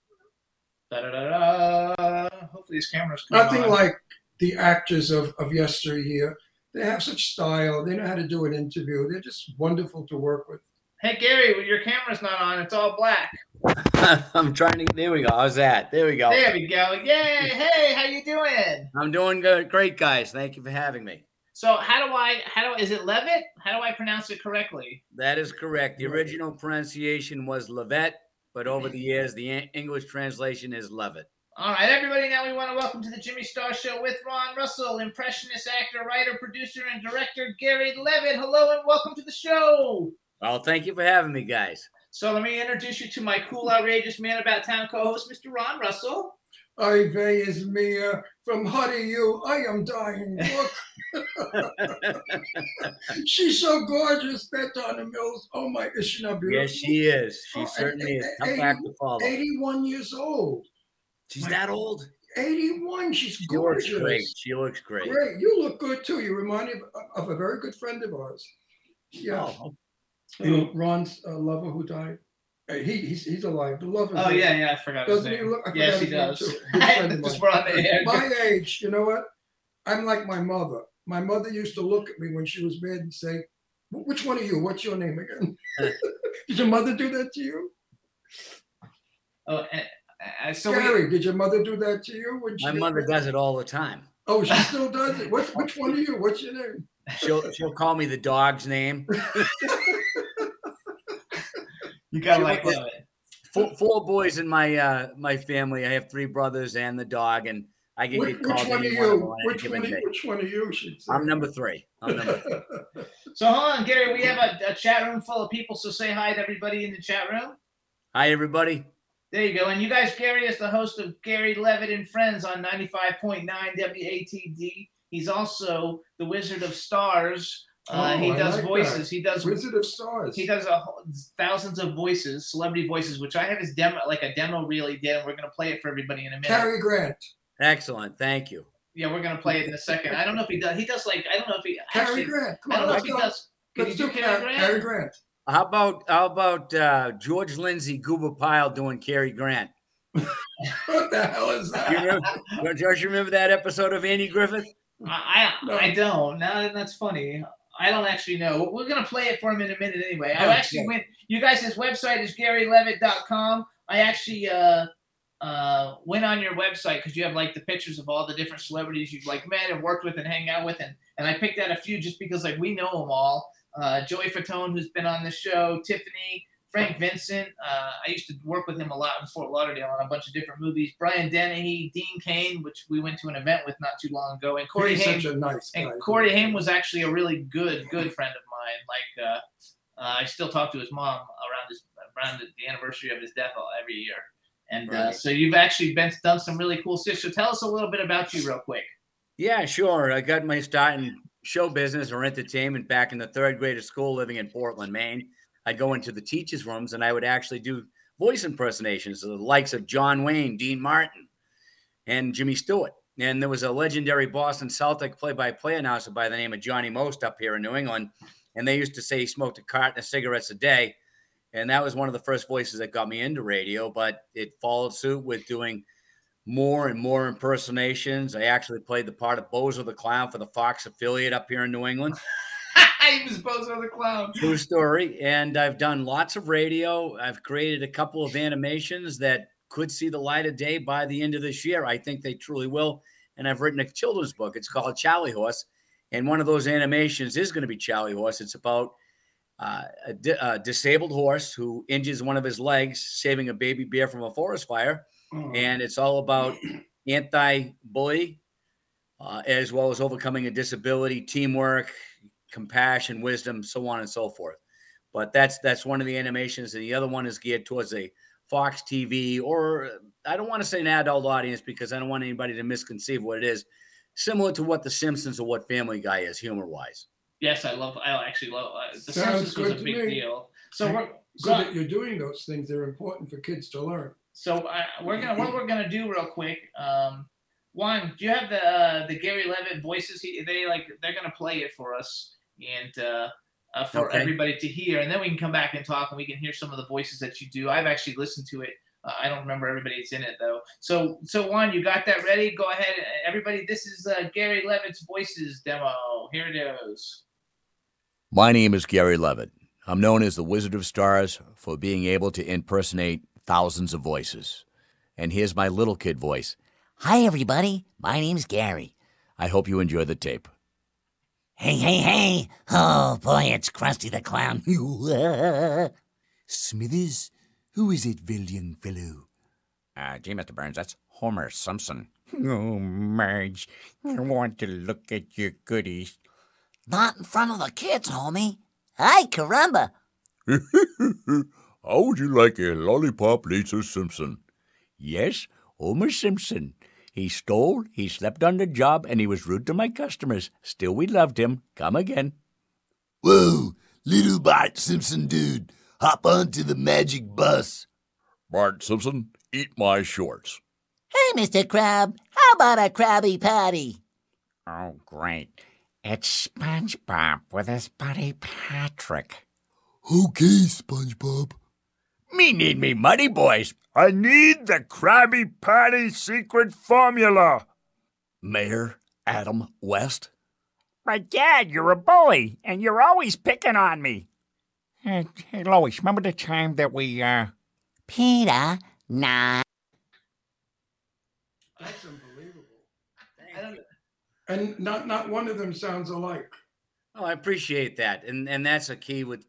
Da-da-da-da. Hopefully this camera's coming Nothing on. like the actors of, of yesteryear. They have such style. They know how to do an interview. They're just wonderful to work with. Hey Gary, your camera's not on. It's all black. I'm trying to. There we go. How's that? There we go. There we go. Yay! Hey, how you doing? I'm doing good. Great, guys. Thank you for having me. So how do I? How do? Is it Levitt? How do I pronounce it correctly? That is correct. The original pronunciation was Levette, but over the years, the English translation is Levitt. All right, everybody. Now we want to welcome to the Jimmy Star Show with Ron Russell, impressionist, actor, writer, producer, and director Gary Leavitt. Hello and welcome to the show. Well, thank you for having me, guys. So let me introduce you to my cool, outrageous man about town co-host, Mr. Ron Russell. Ivy is Mia from Huddy You. I am dying. Look, she's so gorgeous. That Donna Mills. Oh my, is she not beautiful? yes, she is. She Oh, certainly and- is. Tough act to follow. 81 years old. She's that old. 81. She's She looks gorgeous. great. She looks great. Great. You look good too. You remind me of, of a very good friend of ours. Yeah. Oh, You know, Ron's uh, lover who died. He he's, he's alive. The lover. Oh yeah, yeah, I forgot his Doesn't he name. look? I yes, he does. name, too. Good friend of Just mine. the air. My age, you know what? I'm like my mother. My mother used to look at me when she was mad and say, "Which one are you? What's your name again?" did your mother do that to you? Oh, and, uh, so we, did your mother do that to you? When she my mother does it all the time. Oh, she still does it. What, which one of you? What's your name? She'll she'll call me the dog's name. You gotta She like was- love it. Four, four boys in my uh my family. I have three brothers and the dog, and I can Which, get called which one of any one of you? Which one? Of, which one of you say? I'm number three. I'm number three. So hold on, Gary. We have a, a chat room full of people. So say hi to everybody in the chat room. Hi, everybody. There you go. And you guys, Gary is the host of Gary Leavitt and Friends on 95.9 WATD. He's also the Wizard of Stars. Uh, Oh, he I does like voices. He does Wizard of Stars. he does a, whole- thousands of voices, celebrity voices, which I have his demo, like a demo reel he did, and we're gonna play it for everybody in a minute. Cary Grant. Excellent. Thank you. yeah, we're gonna play it in a second. I don't know if he does. He does like I don't know if he Cary actually. Grant. Come I don't on, know let's if he go. does. Can Let's you do do Cary Cary Grant? Cary Grant. How about how about uh, George Lindsay, Goober Pyle doing Cary Grant? What the hell is You that? remember, George, you remember that episode of Andy Griffith? I I, No. I don't. Now that's funny. I don't actually know. We're gonna play it for him in a minute anyway. I Oh, actually yeah. went. You guys, his website is GaryLeavitt.com. I actually uh uh went on your website because you have like the pictures of all the different celebrities you've like met and worked with and hang out with, and and I picked out a few just because like we know them all. Uh, Joey Fatone, who's been on the show, Tiffany, Frank Vincent. Uh, I used to work with him a lot in Fort Lauderdale on a bunch of different movies. Brian Dennehy, Dean Cain, which we went to an event with not too long ago, and Corey He's Haim. such a nice guy. And Corey Haim was actually a really good, good friend of mine. Like, uh, uh, I still talk to his mom around his around the, the anniversary of his death all- every year. And uh, Right. so you've actually been done some really cool stuff. So tell us a little bit about you, real quick. Yeah, sure. I got my start in show business or entertainment back in the third grade of school living in Portland, Maine. I'd go into the teachers' rooms and I would actually do voice impersonations of the likes of John Wayne, Dean Martin, and Jimmy Stewart. And there was a legendary Boston Celtic play by play announcer by the name of Johnny Most up here in New England. And they used to say he smoked a carton of cigarettes a day. And that was one of the first voices that got me into radio, but it followed suit with doing more and more impersonations. I actually played the part of Bozo the Clown for the Fox affiliate up here in New England. he was Bozo the Clown. True story. And I've done lots of radio. I've created a couple of animations that could see the light of day by the end of this year. I think they truly will. And I've written a children's book. It's called Charlie Horse. And one of those animations is going to be Charlie Horse. It's about uh, a, di- a disabled horse who injures one of his legs, saving a baby bear from a forest fire Oh, and it's all about anti-bully uh, as well as overcoming a disability teamwork compassion wisdom so on and so forth but that's that's one of the animations and the other one is geared towards a fox tv or i don't want to say an adult audience because i don't want anybody to misconceive what it is similar to what the simpsons or what family guy is humor wise Yes, I love. I actually love. Uh, the Sounds Simpsons was a to big me. deal. So we're Good so, that you're doing those things. They're important for kids to learn. so uh, we're gonna what we're gonna do real quick. Um, one, do you have the uh, the Gary Leavitt voices? He, they like they're gonna play it for us and uh, uh, for Okay. everybody to hear, and then we can come back and talk, and we can hear some of the voices that you do. I've actually listened to it. Uh, I don't remember everybody that's in it though. So so Juan, you got that ready? Go ahead, everybody. This is uh, Gary Leavitt's voices demo. Here it is. My name is Gary Levitt. I'm known as the Wizard of Stars for being able to impersonate thousands of voices. And here's my little kid voice. Hi, everybody. My name's Gary. I hope you enjoy the tape. Hey, hey, hey. Oh, boy, it's Krusty the Clown. Smithers, Who is it, young fellow? Uh, gee, Mr. Burns, that's Homer Simpson. Oh, Marge, I want to look at your goodies. Not in front of the kids, homie. Ay, caramba. How would you like a lollipop, Lisa Simpson? Yes, Homer Simpson. He stole, he slept on the job, and he was rude to my customers. Still, we loved him. Come again. Whoa, little Bart Simpson dude, hop onto the magic bus. Bart Simpson, eat my shorts. Hey, Mr. Crab, how about a Krabby Patty? Oh, great. It's SpongeBob with his buddy Patrick. Okay, SpongeBob. Me need me money, boys. I need the Krabby Patty secret formula. Mayor Adam West. But, Dad, you're a bully, and you're always picking on me. Hey, hey, Lois, remember the time that we, uh... Peter, nah. That's unbelievable. And not not one of them sounds alike. Oh, I appreciate that, and and that's a key with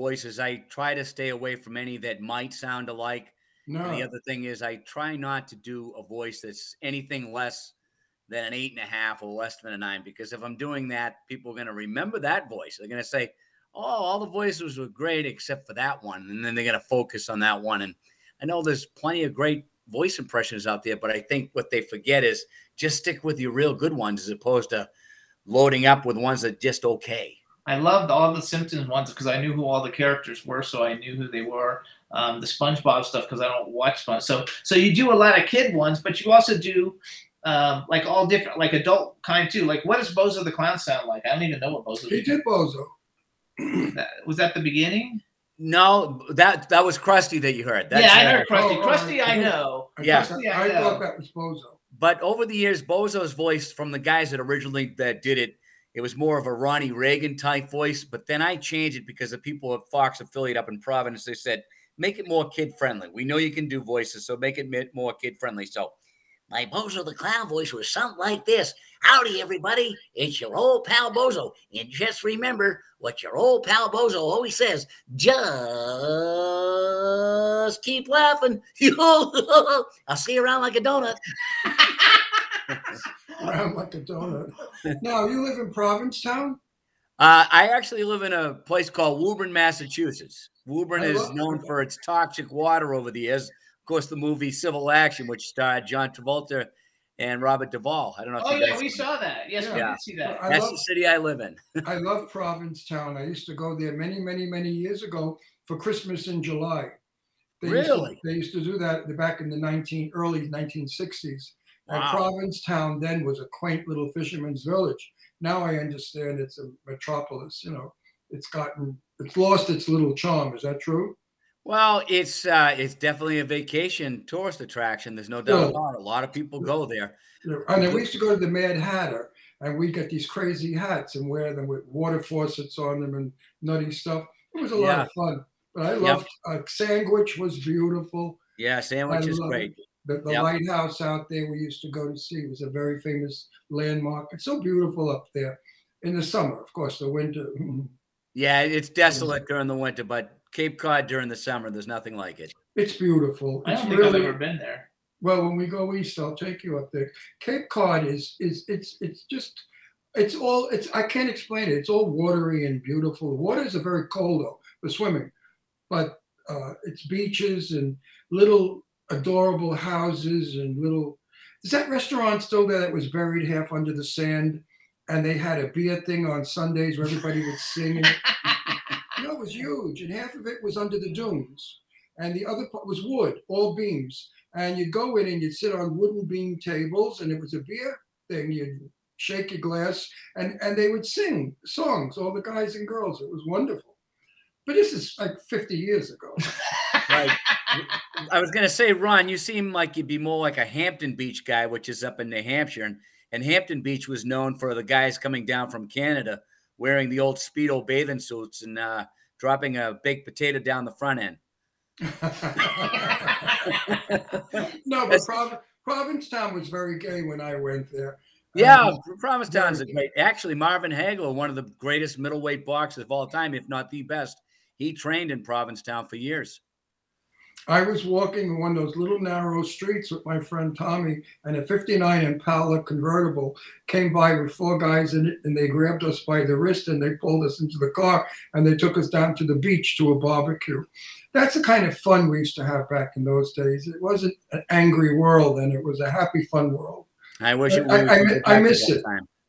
voices. I try to stay away from any that might sound alike. No. And the other thing is, I try not to do a voice that's anything less than an eight and a half or less than a nine, because if I'm doing that, people are going to remember that voice. They're going to say, "Oh, all the voices were great except for that one," and then they're going to focus on that one. And I know there's plenty of great voice impressions out there, but I think what they forget is just stick with your real good ones as opposed to loading up with ones that just okay. I loved all the Simpsons ones because I knew who all the characters were, so I knew who they were. Um, the SpongeBob stuff because I don't watch Sponge. So so you do a lot of kid ones, but you also do um, like all different, like adult kind too. Like what does Bozo the Clown sound like? I don't even know what Bozo. He did Bozo. That, was that the beginning? No, that that was Krusty that you heard. That's, yeah, I uh, heard Krusty. oh, Krusty, I oh. know. I Yeah. thought, I I know. thought that was Bozo. But over the years, Bozo's voice from the guys that originally that did it, it was more of a Ronnie Reagan type voice. But then I changed it because the people at Fox affiliate up in Providence, they said, make it more kid friendly. We know you can do voices, so make it more kid friendly. So My Bozo the Clown voice was something like this. Howdy, everybody. It's your old pal Bozo. And just remember what your old pal Bozo always says just keep laughing. I'll see you around like a donut. Around like a donut. Now you live in Provincetown. uh, I actually live in a place called Woburn, Massachusetts. Woburn I is love- known for its toxic water over the years. Of course, the movie Civil Action, which starred John Travolta and Robert Duvall. I don't know if you saw that. Oh yeah, guys we saw that. Yes, we Yeah. did see that. I That's love the city I live in. I love Provincetown. I used to go there many, many, many years ago for Christmas in July. They used to- Really? they used to do that back in the 19 early 1960s. And Wow. Provincetown then was a quaint little fisherman's village. Now I understand it's a metropolis. You know, it's gotten it's lost its little charm. Is that true? Well, it's uh, it's definitely a vacation tourist attraction. There's no doubt Yeah. about it. A lot of people go there. Yeah, And then we used to go to the Mad Hatter, and we get these crazy hats and wear them with water faucets on them and nutty stuff. It was a lot Yeah. of fun. But I loved uh, Sandwich was beautiful. Yeah, sandwich is love great. it. The, the Yep. lighthouse out there we used to go to see was a very famous landmark. It's so beautiful up there in the summer, of course. The winter, Yeah, it's desolate during the winter, but Cape Cod during the summer, there's nothing like it. it's beautiful. I It's don't think really I've ever been there. well. When we go east, I'll take you up there. Cape Cod is is it's it's just it's all it's I can't explain it. It's all watery and beautiful. The waters are very cold though for swimming, but uh, it's beaches and little adorable houses and little. Is that restaurant still there that was buried half under the sand? And they had a beer thing on Sundays where everybody would sing. And you know, it was huge, and half of it was under the dunes, and the other part was wood, all beams. And you'd go in and you'd sit on wooden beam tables, and it was a beer thing. You'd shake your glass, and and they would sing songs, all the guys and girls. It was wonderful. But this is like 50 years ago. Right. I was gonna say, Ron, you seem like you'd be more like a Hampton Beach guy, which is up in New Hampshire, and, and Hampton Beach was known for the guys coming down from Canada wearing the old speedo bathing suits and uh, dropping a baked potato down the front end. no, but Prov- Provincetown was very gay when I went there. Yeah, Um, Provincetown's a great. Actually, Marvin Hagler, one of the greatest middleweight boxers of all time, if not the best, he trained in Provincetown for years. I was walking one of those little narrow streets with my friend Tommy, and a 59 Impala convertible came by with four guys in it, and they grabbed us by the wrist and they pulled us into the car and they took us down to the beach to a barbecue. That's the kind of fun we used to have back in those days. It wasn't an angry world, and it was a happy, fun world. I wish it I, was. I, mi- I miss it.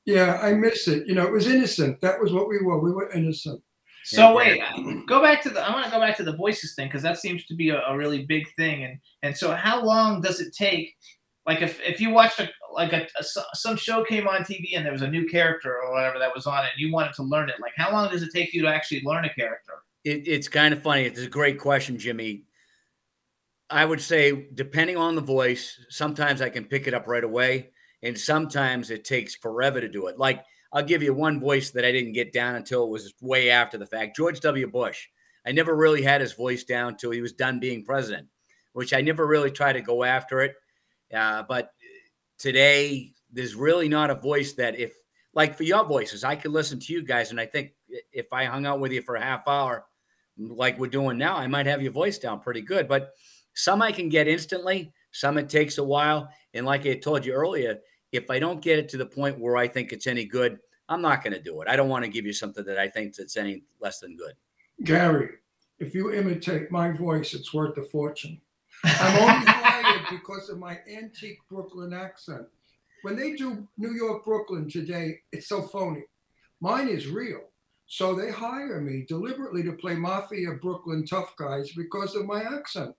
Yeah, I miss it. You know, it was innocent. That was what we were. We were innocent. So wait, go back to the. I want to go back to the voices thing because that seems to be a, a really big thing. And and so, how long does it take? Like if if you watched a like a, a some show came on TV and there was a new character or whatever that was on it, and you wanted to learn it. Like how long does it take you to actually learn a character? It, it's kind of funny. It's a great question, Jimmy. I would say, depending on the voice, sometimes I can pick it up right away, and sometimes it takes forever to do it. Like, I'll give you one voice that I didn't get down until it was way after the fact George W. Bush. I never really had his voice down till he was done being president, which I never really tried to go after it. Uh, but today, there's really not a voice that, if like for your voices, I could listen to you guys, and I think if I hung out with you for a half hour, like we're doing now, I might have your voice down pretty good. But some I can get instantly, some it takes a while. And like I told you earlier, if I don't get it to the point where I think it's any good, I'm not going to do it. I don't want to give you something that I think that's any less than good. Gary, if you imitate my voice, it's worth a fortune. I'm only hired because of my antique Brooklyn accent. When they do New York, Brooklyn today, it's so phony. Mine is real. So they hire me deliberately to play mafia Brooklyn tough guys because of my accent.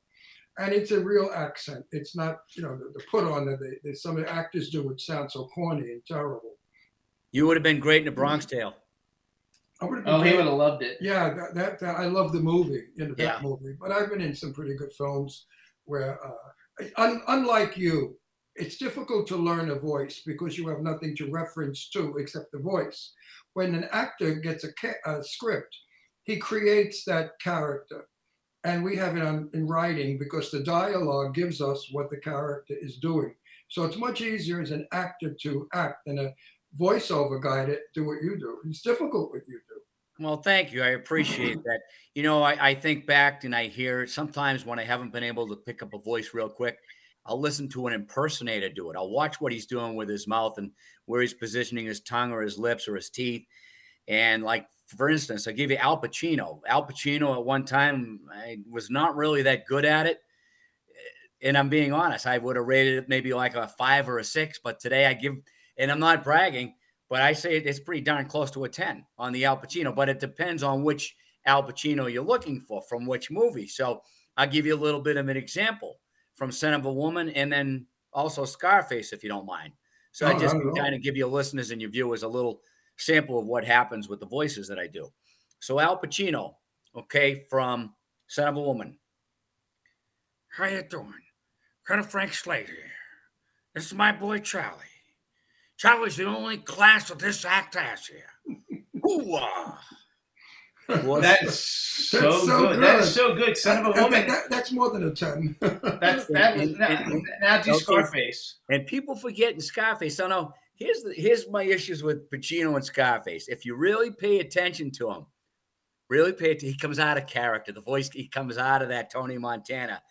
And it's a real accent. It's not, you know, the, the put on that they, that some of the actors do would sound so corny and terrible. You would have been great in a Bronx Tale. I would've Oh, he would have loved it. Yeah, that, that, that I love the movie, you know, that Yeah. movie. But I've been in some pretty good films where, uh, un, unlike you, it's difficult to learn a voice because you have nothing to reference to except the voice. When an actor gets a, ca- a script, he creates that character, and we have it on, in writing because the dialogue gives us what the character is doing. So it's much easier as an actor to act than a voiceover guy to do what you do. It's difficult what you do. Well, thank you. I appreciate that. You know, I, I think back and I hear sometimes when I haven't been able to pick up a voice real quick, I'll listen to an impersonator do it. I'll watch what he's doing with his mouth and where he's positioning his tongue or his lips or his teeth. And like, for instance, I'll give you Al Pacino. Al Pacino at one time, I was not really that good at it. And I'm being honest, I would have rated it maybe like a five or a six, but today I give, and I'm not bragging, but I say it's pretty darn close to a 10 on the Al Pacino, but it depends on which Al Pacino you're looking for from which movie. So I'll give you a little bit of an example from Scent of a Woman and then also Scarface, if you don't mind. So I Oh, just not at all. kind of give your listeners and your viewers a little sample of what happens with the voices that I do. So Al Pacino, okay, from Scent of a Woman. How you doing? Colonel Frank Slade here. This is my boy Charlie. Charlie's the only class that this act has here. Hoo-ah. That's so, That's so good. That is so good. Son of a That- woman. that- that- that's more than a 10. That's that was And- now, and- and- now do. Scarface. And people forget in Scarface. So no, here's the here's my issues with Pacino and Scarface. If you really pay attention to him, really pay attention, he comes out of character. The voice he comes out of that Tony Montana.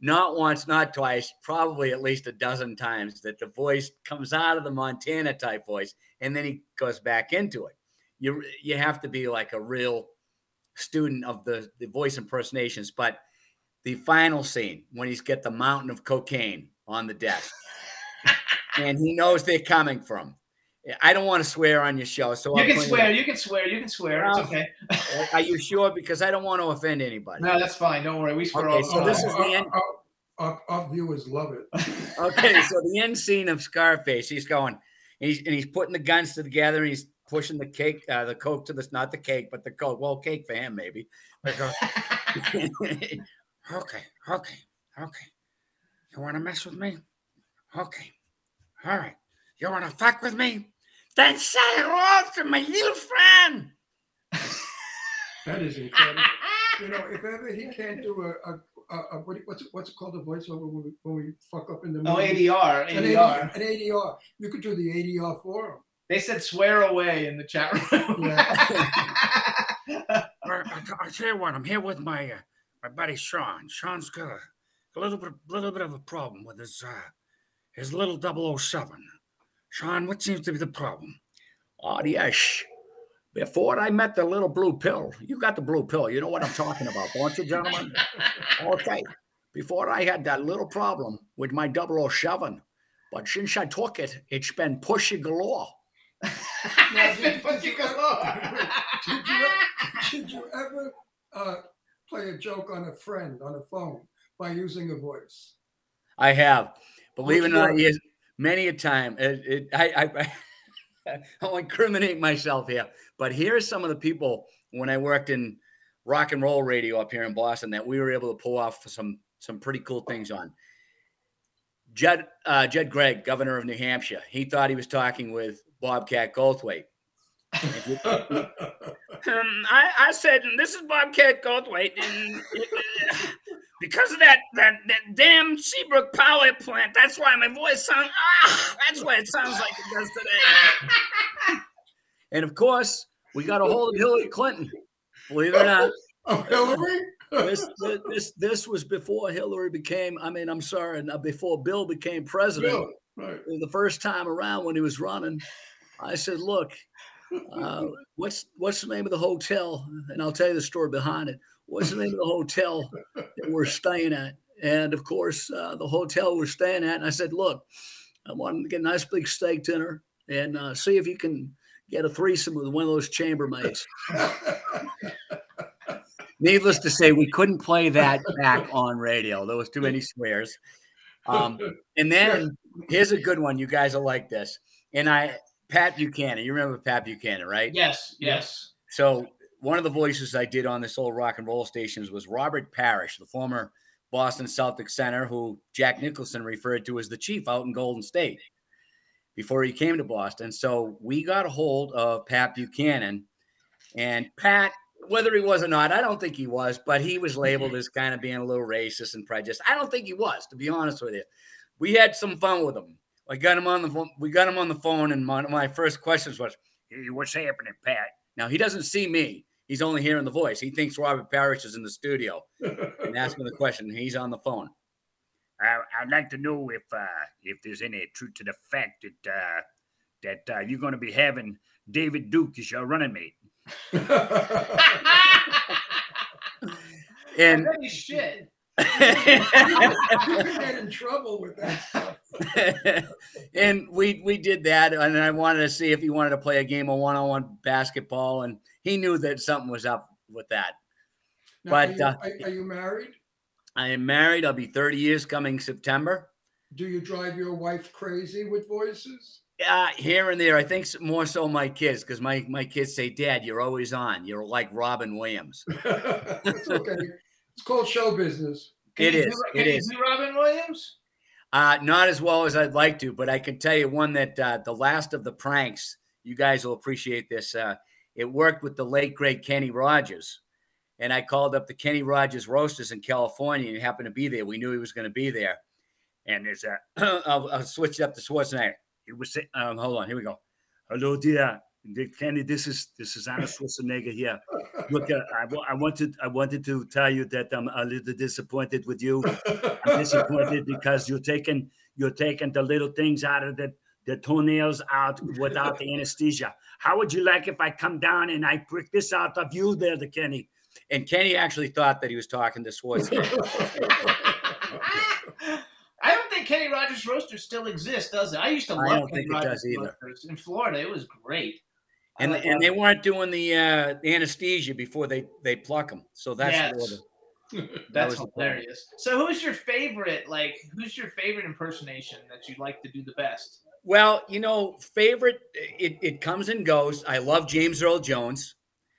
Not once, not twice, probably at least a dozen times that the voice comes out of the Montana type voice and then he goes back into it. You you have to be like a real student of the, the voice impersonations. But the final scene when he's got the mountain of cocaine on the desk and he knows they're coming from. I don't want to swear on your show, so You I'll can swear. You can swear. You can swear. It's okay. Are you sure? Because I don't want to offend anybody. No, that's fine. Don't worry. We swear Okay, all the so this time. is the end. Our, our, our viewers love it. Okay, so the end scene of Scarface, he's going, and he's and he's putting the guns together, and he's pushing the cake, uh, the coke to the not the cake, but the coke. Well, cake for him maybe. Okay, okay, okay. You want to mess with me? Okay. All right. You want to fuck with me? Then say hello to my little friend. That is incredible. you know, if ever he can't do a, a, a, a what, what's it, what's it called, a voiceover when we, when we fuck up in the Oh, movie? ADR. An ADR. ADR. An ADR. You could do the ADR for him. They said swear away in the chat room. I, I, I tell you what, I'm here with my uh, my buddy Sean. Sean's got a, a little bit, little bit of a problem with his, uh, his little 007. Sean, what seems to be the problem? Oh, yes. Before I met the little blue pill, you got the blue pill. You know what I'm talking about, don't you, gentlemen? Okay. Before I had that little problem with my 007, but since I took it, it's been pushy galore. Now, did, did you, ever, did, you, did you ever uh, play a joke on a friend on a phone by using a voice? I have. Believe it or not, many a time. It, it, I, I, I'll incriminate myself here, but here's some of the people when I worked in rock and roll radio up here in Boston that we were able to pull off some some pretty cool things on. Jed uh, Judd Gregg, governor of New Hampshire, he thought he was talking with Bobcat Goldthwait. Um, I, I said, this is Bobcat Goldthwait, and because of that, that that damn Seabrook power plant, that's why my voice sounds. Ah, that's why it sounds like it does today. And of course, we got a hold of Hillary Clinton. Believe it or not. Oh, Hillary? this, this this this was before Hillary became. I mean, I'm sorry, before Bill became president. Bill, right. The first time around when he was running, I said, "Look, uh, what's what's the name of the hotel?" And I'll tell you the story behind it. What's the name of the hotel that we're staying at? And of course, uh, the hotel we're staying at. And I said, "Look, I want to get a nice big steak dinner and uh, see if you can get a threesome with one of those chambermaids." Needless to say, we couldn't play that back on radio. There was too many swears. Um, and then here's a good one. You guys will like this. And I, Pat Buchanan. You remember Pat Buchanan, right? Yes, yes. So one of the voices I did on this old rock and roll stations was Robert Parish, the former Boston Celtics center, who Jack Nicholson referred to as the chief out in Golden State before he came to Boston. So we got a hold of Pat Buchanan, and Pat, whether he was or not, I don't think he was, but he was labeled as kind of being a little racist and prejudiced. I don't think he was, to be honest with you. We had some fun with him. I got him on the phone. We got him on the phone, and my, my first questions was, Hey, what's happening, Pat? now he doesn't see me. He's only hearing the voice. He thinks Robert Parish is in the studio and asking the question. He's on the phone. I, I'd like to know if uh, if there's any truth to the fact that uh, that uh, you're going to be having David Duke as your running mate. And Holy shit. you get in trouble with that stuff. and we we did that, and I wanted to see if he wanted to play a game of one-on-one basketball, and he knew that something was up with that. Now, But, are, you, uh, are, you married? I am married. I'll be 30 years coming September. Do you drive your wife crazy with voices? Uh, here and there, I think more so my kids, because my my kids say, "Dad, you're always on. You're like Robin Williams." it's okay. It's called show business. It you is. do- It can do Robin Williams? Uh, not as well as I'd like to, but I can tell you one that uh, the last of the pranks, you guys will appreciate this. Uh, it worked with the late great Kenny Rogers, and I called up the Kenny Rogers Roasters in California, and he happened to be there. We knew he was going to be there, and there's a I'll, I'll switch it up to Schwarzenegger. It was um, hold on, here we go. Hello, dear. Kenny, this is this is Arnold Schwarzenegger here. Look, uh, I, I wanted I wanted to tell you that I'm a little disappointed with you. I'm disappointed because you're taking you're taking the little things out of the the toenails out without the anesthesia. How would you like if I come down and I prick this out of you there, the Kenny? And Kenny actually thought that he was talking to Schwarzenegger. I don't think Kenny Rogers Roasters still exists, does it? I used to love I don't Kenny think it does either. Roasters in Florida. It was great. I and like and they weren't doing the uh, anesthesia before they they pluck them. So that's Yes. where the- that That's the hilarious. So, who's your favorite? Like, who's your favorite impersonation that you like to do the best? Well, you know, favorite it, it comes and goes. I love James Earl Jones.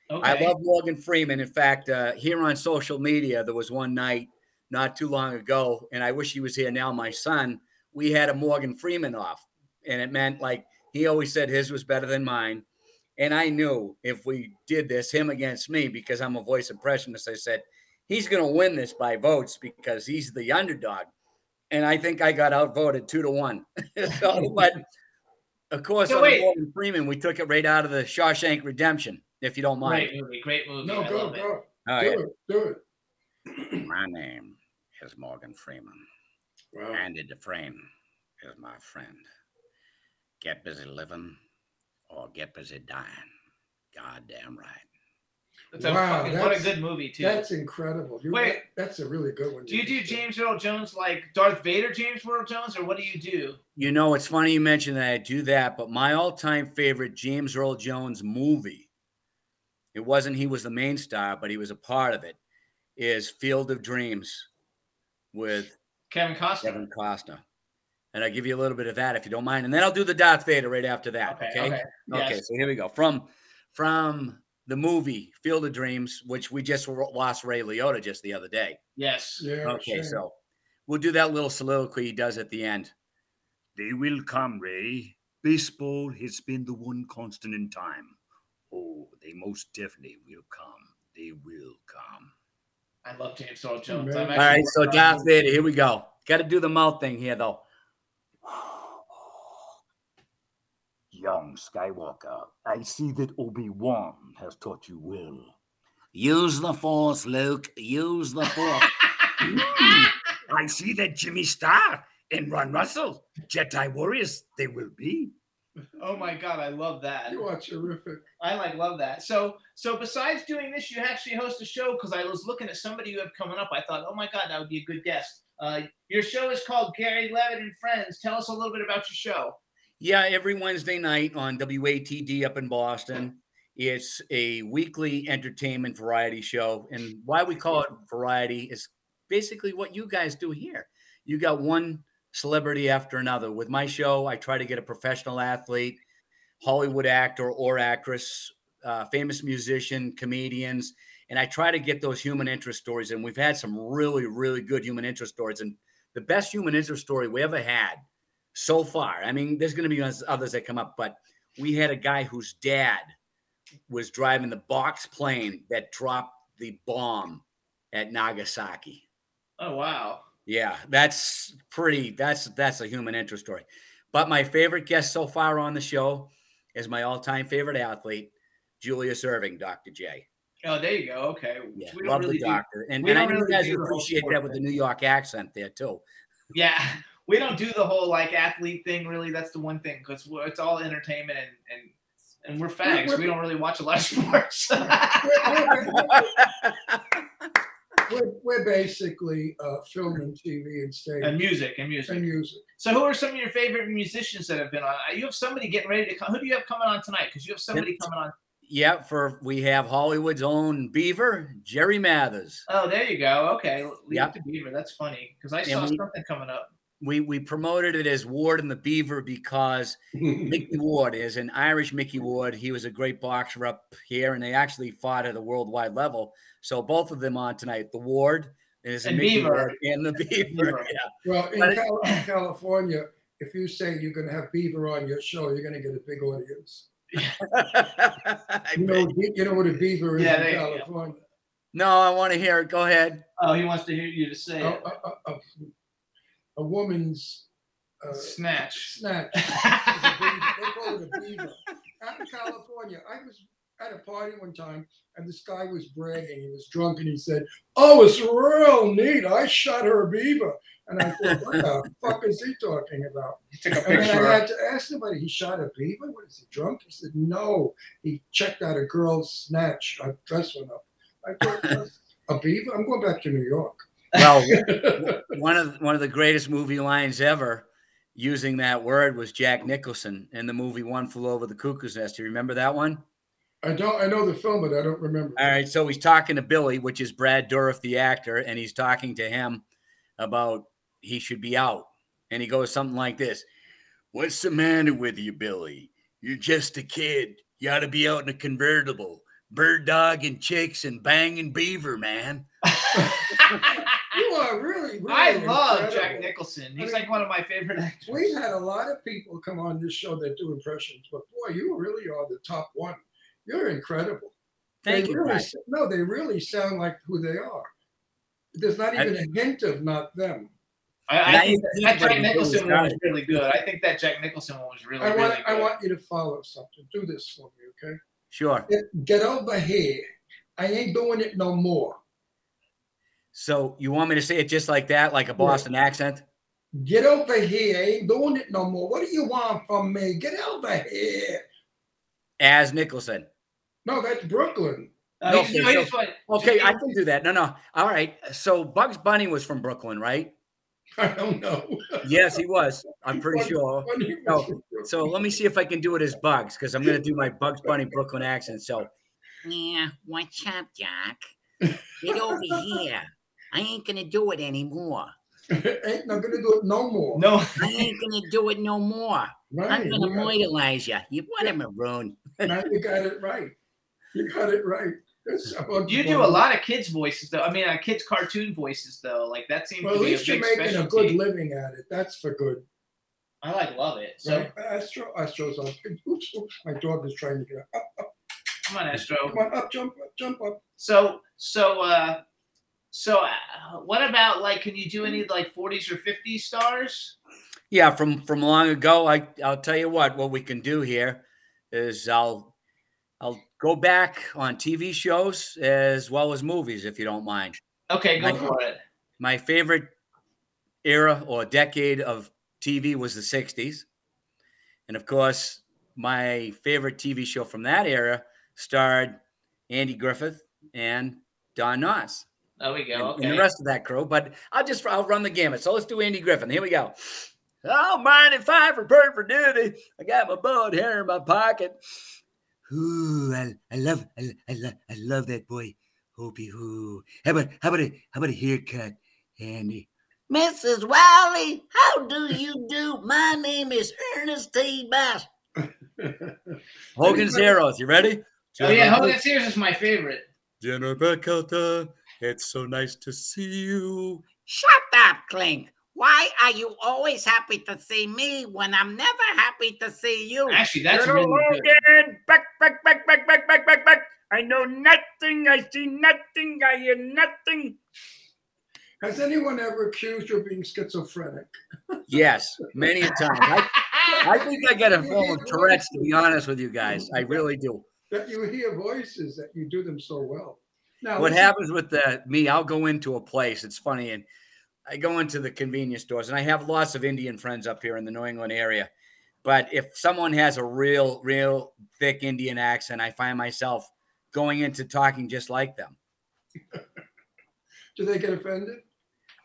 Okay. I love Morgan Freeman. In fact, uh, here on social media, there was one night not too long ago, and I wish he was here now. My son, we had a Morgan Freeman off, and it meant like he always said his was better than mine. And I knew if we did this, him against me, because I'm a voice impressionist, I said, he's going to win this by votes because he's the underdog. And I think I got outvoted two to one. so, but of course, So on the. Morgan Freeman, we took it right out of the Shawshank Redemption, if you don't mind. Great movie. Great movie. No, I go, love it. go. Oh, do yeah. it. Do it. My name is Morgan Freeman. Wow. Andy Dufresne is my friend. Get busy living or get busy dying. Goddamn right. That's a Wow, fucking, what a good movie too. That's incredible. You, Wait. that's a really good one. do you do just. James Earl Jones like Darth Vader, James Earl Jones, or what do you do? You know, it's funny you mentioned that I do that, but my all-time favorite James Earl Jones movie, it wasn't he was the main star, but he was a part of it, is Field of Dreams with Kevin Costner. Kevin Costner. And I'll give you a little bit of that if you don't mind. And then I'll do the Darth Vader right after that. Okay, Okay. okay, Okay, so here we go. From from the movie Field of Dreams, which we just lost Ray Liotta just the other day. Yes. Yeah. Okay, sure. so we'll do that little soliloquy he does at the end. They will come, Ray. Baseball has been the one constant in time. Oh, they most definitely will come. They will come. I love James Earl Jones. man. I'm actually so working on- here we go. Got to do the mouth thing here, though. Young Skywalker, I see that Obi-Wan has taught you well. Use the force, Luke. Use the force. I see that Jimmy Star and Ron Russell, Jedi warriors, they will be. Oh my god, I love that. You are terrific. I like love that. So so besides doing this, you actually host a show because I was looking at somebody you have coming up. I thought, oh my god, that would be a good guest. Uh, your show is called Gary Leavitt and Friends. Tell us a little bit about your show. Yeah, every Wednesday night on WATD up in Boston. It's a weekly entertainment variety show. And why we call it variety is basically what you guys do here. You got one celebrity after another. With my show, I try to get a professional athlete, Hollywood actor or actress, uh, famous musician, comedians, and I try to get those human interest stories. And we've had some really, really good human interest stories. And the best human interest story we ever had so far. I mean, there's going to be others- that come up, but we had a guy whose dad was driving the box plane that dropped the bomb at Nagasaki. Oh wow. Yeah, that's pretty. That's that's a human interest story. But my favorite guest so far on the show is my all-time favorite athlete, Julius Erving, Dr. J. Oh, there you go. Okay. Yeah, love really the do- doctor, and, and I know really you guys do would the whole appreciate that with the. New York accent there too. Yeah, we don't do the whole like athlete thing. Really, that's the one thing because it's all entertainment and and and we're fags. We don't really watch a lot of sports. We're, we're basically uh, film and TV and stage and music and music. and music. So, who are some of your favorite musicians that have been on? Uh, You have somebody getting ready to come. Who do you have coming on tonight? Because you have somebody It's- coming on. Yeah, for we have Hollywood's own Beaver, Jerry Mathers. Oh, there you go. Okay, leave Yep. to Beaver. That's funny because I And saw we- something coming up. We we promoted it as Ward and the Beaver because Micky Ward is an Irish Micky Ward. He was a great boxer up here, and they actually fought at a worldwide level. So both of them on tonight. The Ward is a And Mickey Beaver. Ward and the Beaver. Beaver. Yeah. Well, in, But Cal- in California, if you say you're going to have Beaver on your show, you're going to get a big audience. I You know, bet. be- you know what a beaver is Yeah, in there you go. California? no, I want to hear it. Go ahead. Oh, he wants to hear you to say A, it. a, a, a, a woman's uh, Snatch. snatch. is a beaver. They call it a beaver. Out in California, I was at a party one time, and this guy was bragging. He was drunk, and he said, "Oh, it's real neat. I shot her a beaver." And I thought, "What the fuck is he talking about?" He took a And then picture. I had to ask somebody, he shot a beaver? What is he drunk? He said, no. He checked out a girl's snatch. A dress went up. I thought, a beaver? I'm going back to New York. Well, one of one of the greatest movie lines ever using that word was Jack Nicholson in the movie One Flew Over the Cuckoo's Nest. Do you remember that one? I don't. I know the film, but I don't remember. All right, so he's talking to Billy, which is Brad Dourif, the actor, and he's talking to him about he should be out. And he goes something like this What's the matter with you, Billy? You're just a kid. You ought to be out in a convertible, bird dogging chicks and banging beaver, man. You are really, really I love incredible. Jack Nicholson. He's like one of my favorite actors. We've had a lot of people come on this show that do impressions, but boy, you really are the top one. You're incredible. Thank they you. Really, no, they really sound like who they are. There's not even a hint of not them. I, I I think think that, that Jack Nicholson really one was really good. I think that Jack Nicholson one was really, I want, really good. I want you to follow something. Do this for me, okay? Sure. Get, get over here. I ain't doing it no more. So you want me to say it just like that, like a Boston accent? Get over here. I ain't doing it no more. What do you want from me? Get over here. As Nicholson. No, that's Brooklyn. Uh, No, he's- no, okay, so- Okay, I can do that. No, no. All right. So Bugs Bunny was from Brooklyn, right? I don't know. Yes, he was. I'm pretty Funny- sure. funny No, was from Brooklyn. So let me see if I can do it as Bugs, because I'm gonna do my Bugs Bunny Brooklyn accent. So Yeah, what's up, Doc? Get over here. I ain't gonna do it anymore. ain't not gonna do it no more. No. I ain't gonna do it no more. Right, I'm gonna you got- mortalize you. You what a maroon. Now you got it right. You got it right. That's about You do a lot of kids' voices though. I mean, uh, kids' cartoon voices though. Like that seems Well, to at be a least you're big making a good living at it. That's for good. I like love it. So Right? Astro, Astro's on. Oops, oops, my dog is trying to get up. up, come on, Astro. Come on, up, jump up, jump up. So so uh so uh, what about like can you do any like 40s or 50s stars? yeah, from from long ago, I I'll tell you what. What we can do here is I'll I'll go back on TV shows as well as movies, if you don't mind. Okay, go My- for it. My favorite era or decade of TV was the 60s. And of course, my favorite TV show from that era starred Andy Griffith and Don Knotts. There we go. and, Okay. and the rest of that crew. But I'll just I'll run the gamut. So let's do Andy Griffith. Here we go. Oh, mine and five report for duty. I got my bald here in my pocket. Ooh, I, I love I, I love I love that boy. Hoopy hoo. How about how about a how about a haircut, Andy? Mrs. Wiley, how do you do? My name is Ernest T. Bass. Hogan's Heroes, You ready? Oh yeah, Hogan's Heroes is my favorite. General Burkhalter, it's so nice to see you. Shut up, Klink. Why are you always happy to see me when I'm never happy to see you? Actually, that's Little really Logan, good. back, back, back, back, back, back, back, back. I know nothing. I see nothing. I hear nothing. Has anyone ever accused you of being schizophrenic? yes, many a time. I, I think I get a form of Tourette's, to be honest with you guys. I really do. That you hear voices that you do them so well. Now, what happens with the me i'll go into a place it's funny and i go into the convenience stores and i have lots of indian friends up here in the new england area but if someone has a real real thick indian accent i find myself going into talking just like them. Do they get offended?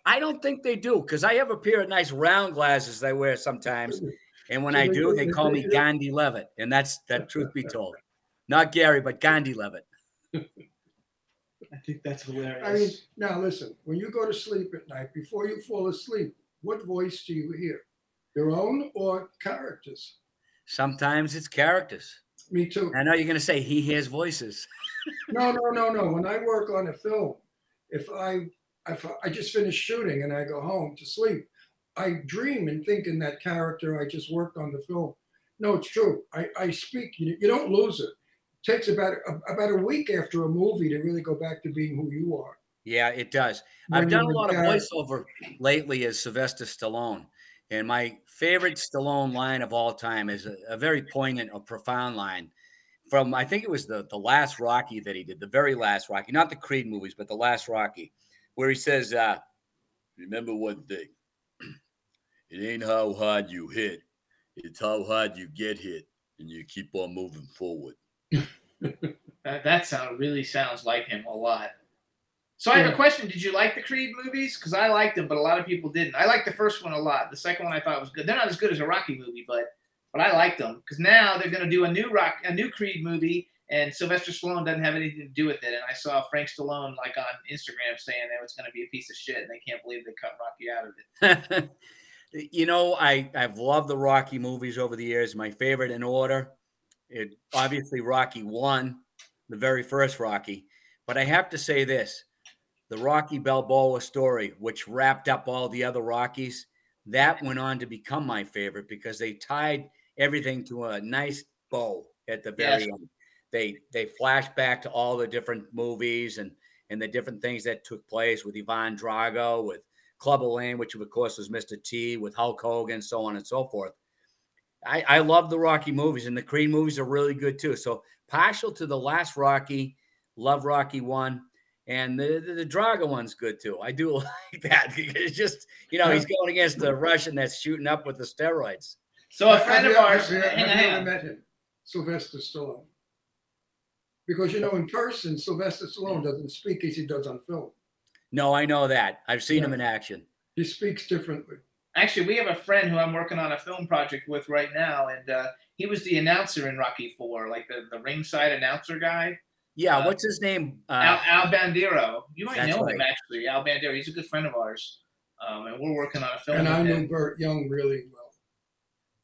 i don't think they do because i have a pair of nice round glasses i wear sometimes and when Do i do do- they they call me gandhi leavitt and that's that truth be told. Not gary but gandhi leavitt I think that's hilarious. I mean, now listen, when you go to sleep at night, before you fall asleep, what voice do you hear? Your own or characters? sometimes it's characters Me too. i know you're going to say he hears voices No, no, no, no. When I work on a film, if I if I just finish shooting and I go home to sleep, I dream and think in that character I just worked on the film. No, it's true. I, I speak. You, you don't lose it. Takes about about a week after a movie to really go back to being who you are. Yeah, it does. When I've done a lot of voiceover lately as Sylvester Stallone. And my favorite Stallone line of all time is a, a very poignant or profound line from, I think it was the, the last Rocky that he did, the very last Rocky, not the Creed movies, but the last Rocky, where he says, uh, Remember one thing it ain't how hard you hit, it's how hard you get hit, and you keep on moving forward. That, that sound really sounds like him a lot. So I have a question. Did you like the Creed movies? Because I liked them, but a lot of people didn't. I liked the first one a lot. The second one I thought was good. They're not as good as a Rocky movie, but but I liked them because now they're going to do a new rock, a new Creed movie, and Sylvester Stallone doesn't have anything to do with it. And I saw Frank Stallone like on Instagram saying that it's going to be a piece of shit, and they can't believe they cut Rocky out of it. you know, I I've loved the Rocky movies over the years. My favorite in order, it obviously Rocky won the very first Rocky. But I have to say this: the Rocky Balboa story, which wrapped up all the other Rockies, that went on to become my favorite because they tied everything to a nice bow at the very Yes. end. They they flash back to all the different movies and and the different things that took place with Ivan Drago, with Clubber Lang, which of course was Mr. T, with Hulk Hogan, so on and so forth. I, I love the Rocky movies, and the Creed movies are really good too. So partial to the last Rocky, love Rocky one, And the, the the Drago one's good too. I do like that. It's just you know he's going against the Russian that's shooting up with the steroids. So a friend of ours, Have you, hang on, hang on. met him? Sylvester Stallone. Because you know, in person, Sylvester Stallone doesn't speak as he does on film. No, I know that. I've seen him in action. He speaks differently. Actually, we have a friend who I'm working on a film project with right now, and uh, he was the announcer in Rocky Four, like the, the ringside announcer guy. Yeah, Uh, what's his name? Uh, Al, Al Bandero. You might That's know him actually, Al Bandero. He's a good friend of ours, um, and we're working on a film. And with I him. knew Burt Young really well.